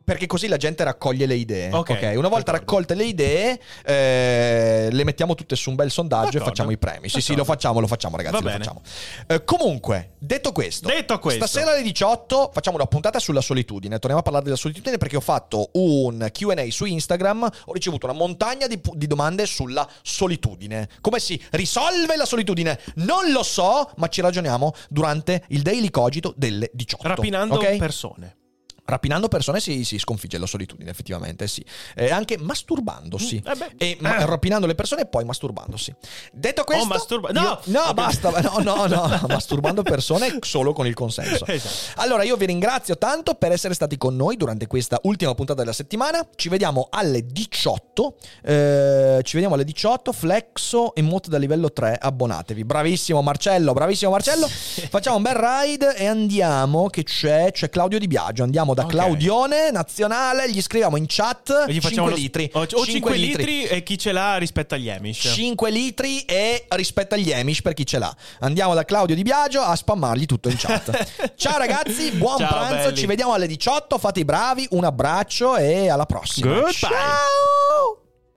Perché così la gente raccoglie le idee. Ok, ok? Una volta d'accordo. raccolte le idee, eh, le mettiamo tutte su un bel sondaggio e D'accordo. facciamo i premi. Sì, sì, D'accordo. lo facciamo, lo facciamo, ragazzi. Va lo bene. facciamo. Eh, comunque, detto questo, Detto questo. stasera alle 18 facciamo una puntata sulla solitudine. Torniamo a parlare della solitudine perché ho fatto un QA su Instagram. Ho ricevuto una montagna di, di domande sulla solitudine. Come si risolve la solitudine? Non lo so, ma ci ragioniamo durante il daily cogito delle 18. Rapinando ok? persone. Rapinando persone si, si sconfigge la solitudine, effettivamente, sì. E anche masturbandosi. Mm, eh e ma- Eh. rapinando le persone e poi masturbandosi. Detto questo... masturba- io- no! no, Ok. basta. No, no, no. masturbando persone solo con il consenso. Esatto. Allora, io vi ringrazio tanto per essere stati con noi durante questa ultima puntata della settimana. Ci vediamo alle 18. Eh, ci vediamo alle 18. Flexo e Mot da livello 3. Abbonatevi. Bravissimo Marcello, bravissimo Marcello. Facciamo un bel ride e andiamo. Che c'è? C'è Claudio Di Biagio. Andiamo da Ok. Claudione Nazionale. Gli scriviamo in chat. E gli facciamo 5 lo- litri. O, o 5 litri. e chi ce l'ha rispetto agli Amish. 5 litri e rispetto agli Amish per chi ce l'ha. Andiamo da Claudio Di Biagio a spammargli tutto in chat. Ciao ragazzi, buon Ciao, pranzo, belli. ci vediamo alle 18, fate i bravi, un abbraccio e alla prossima. Goodbye. Ciao!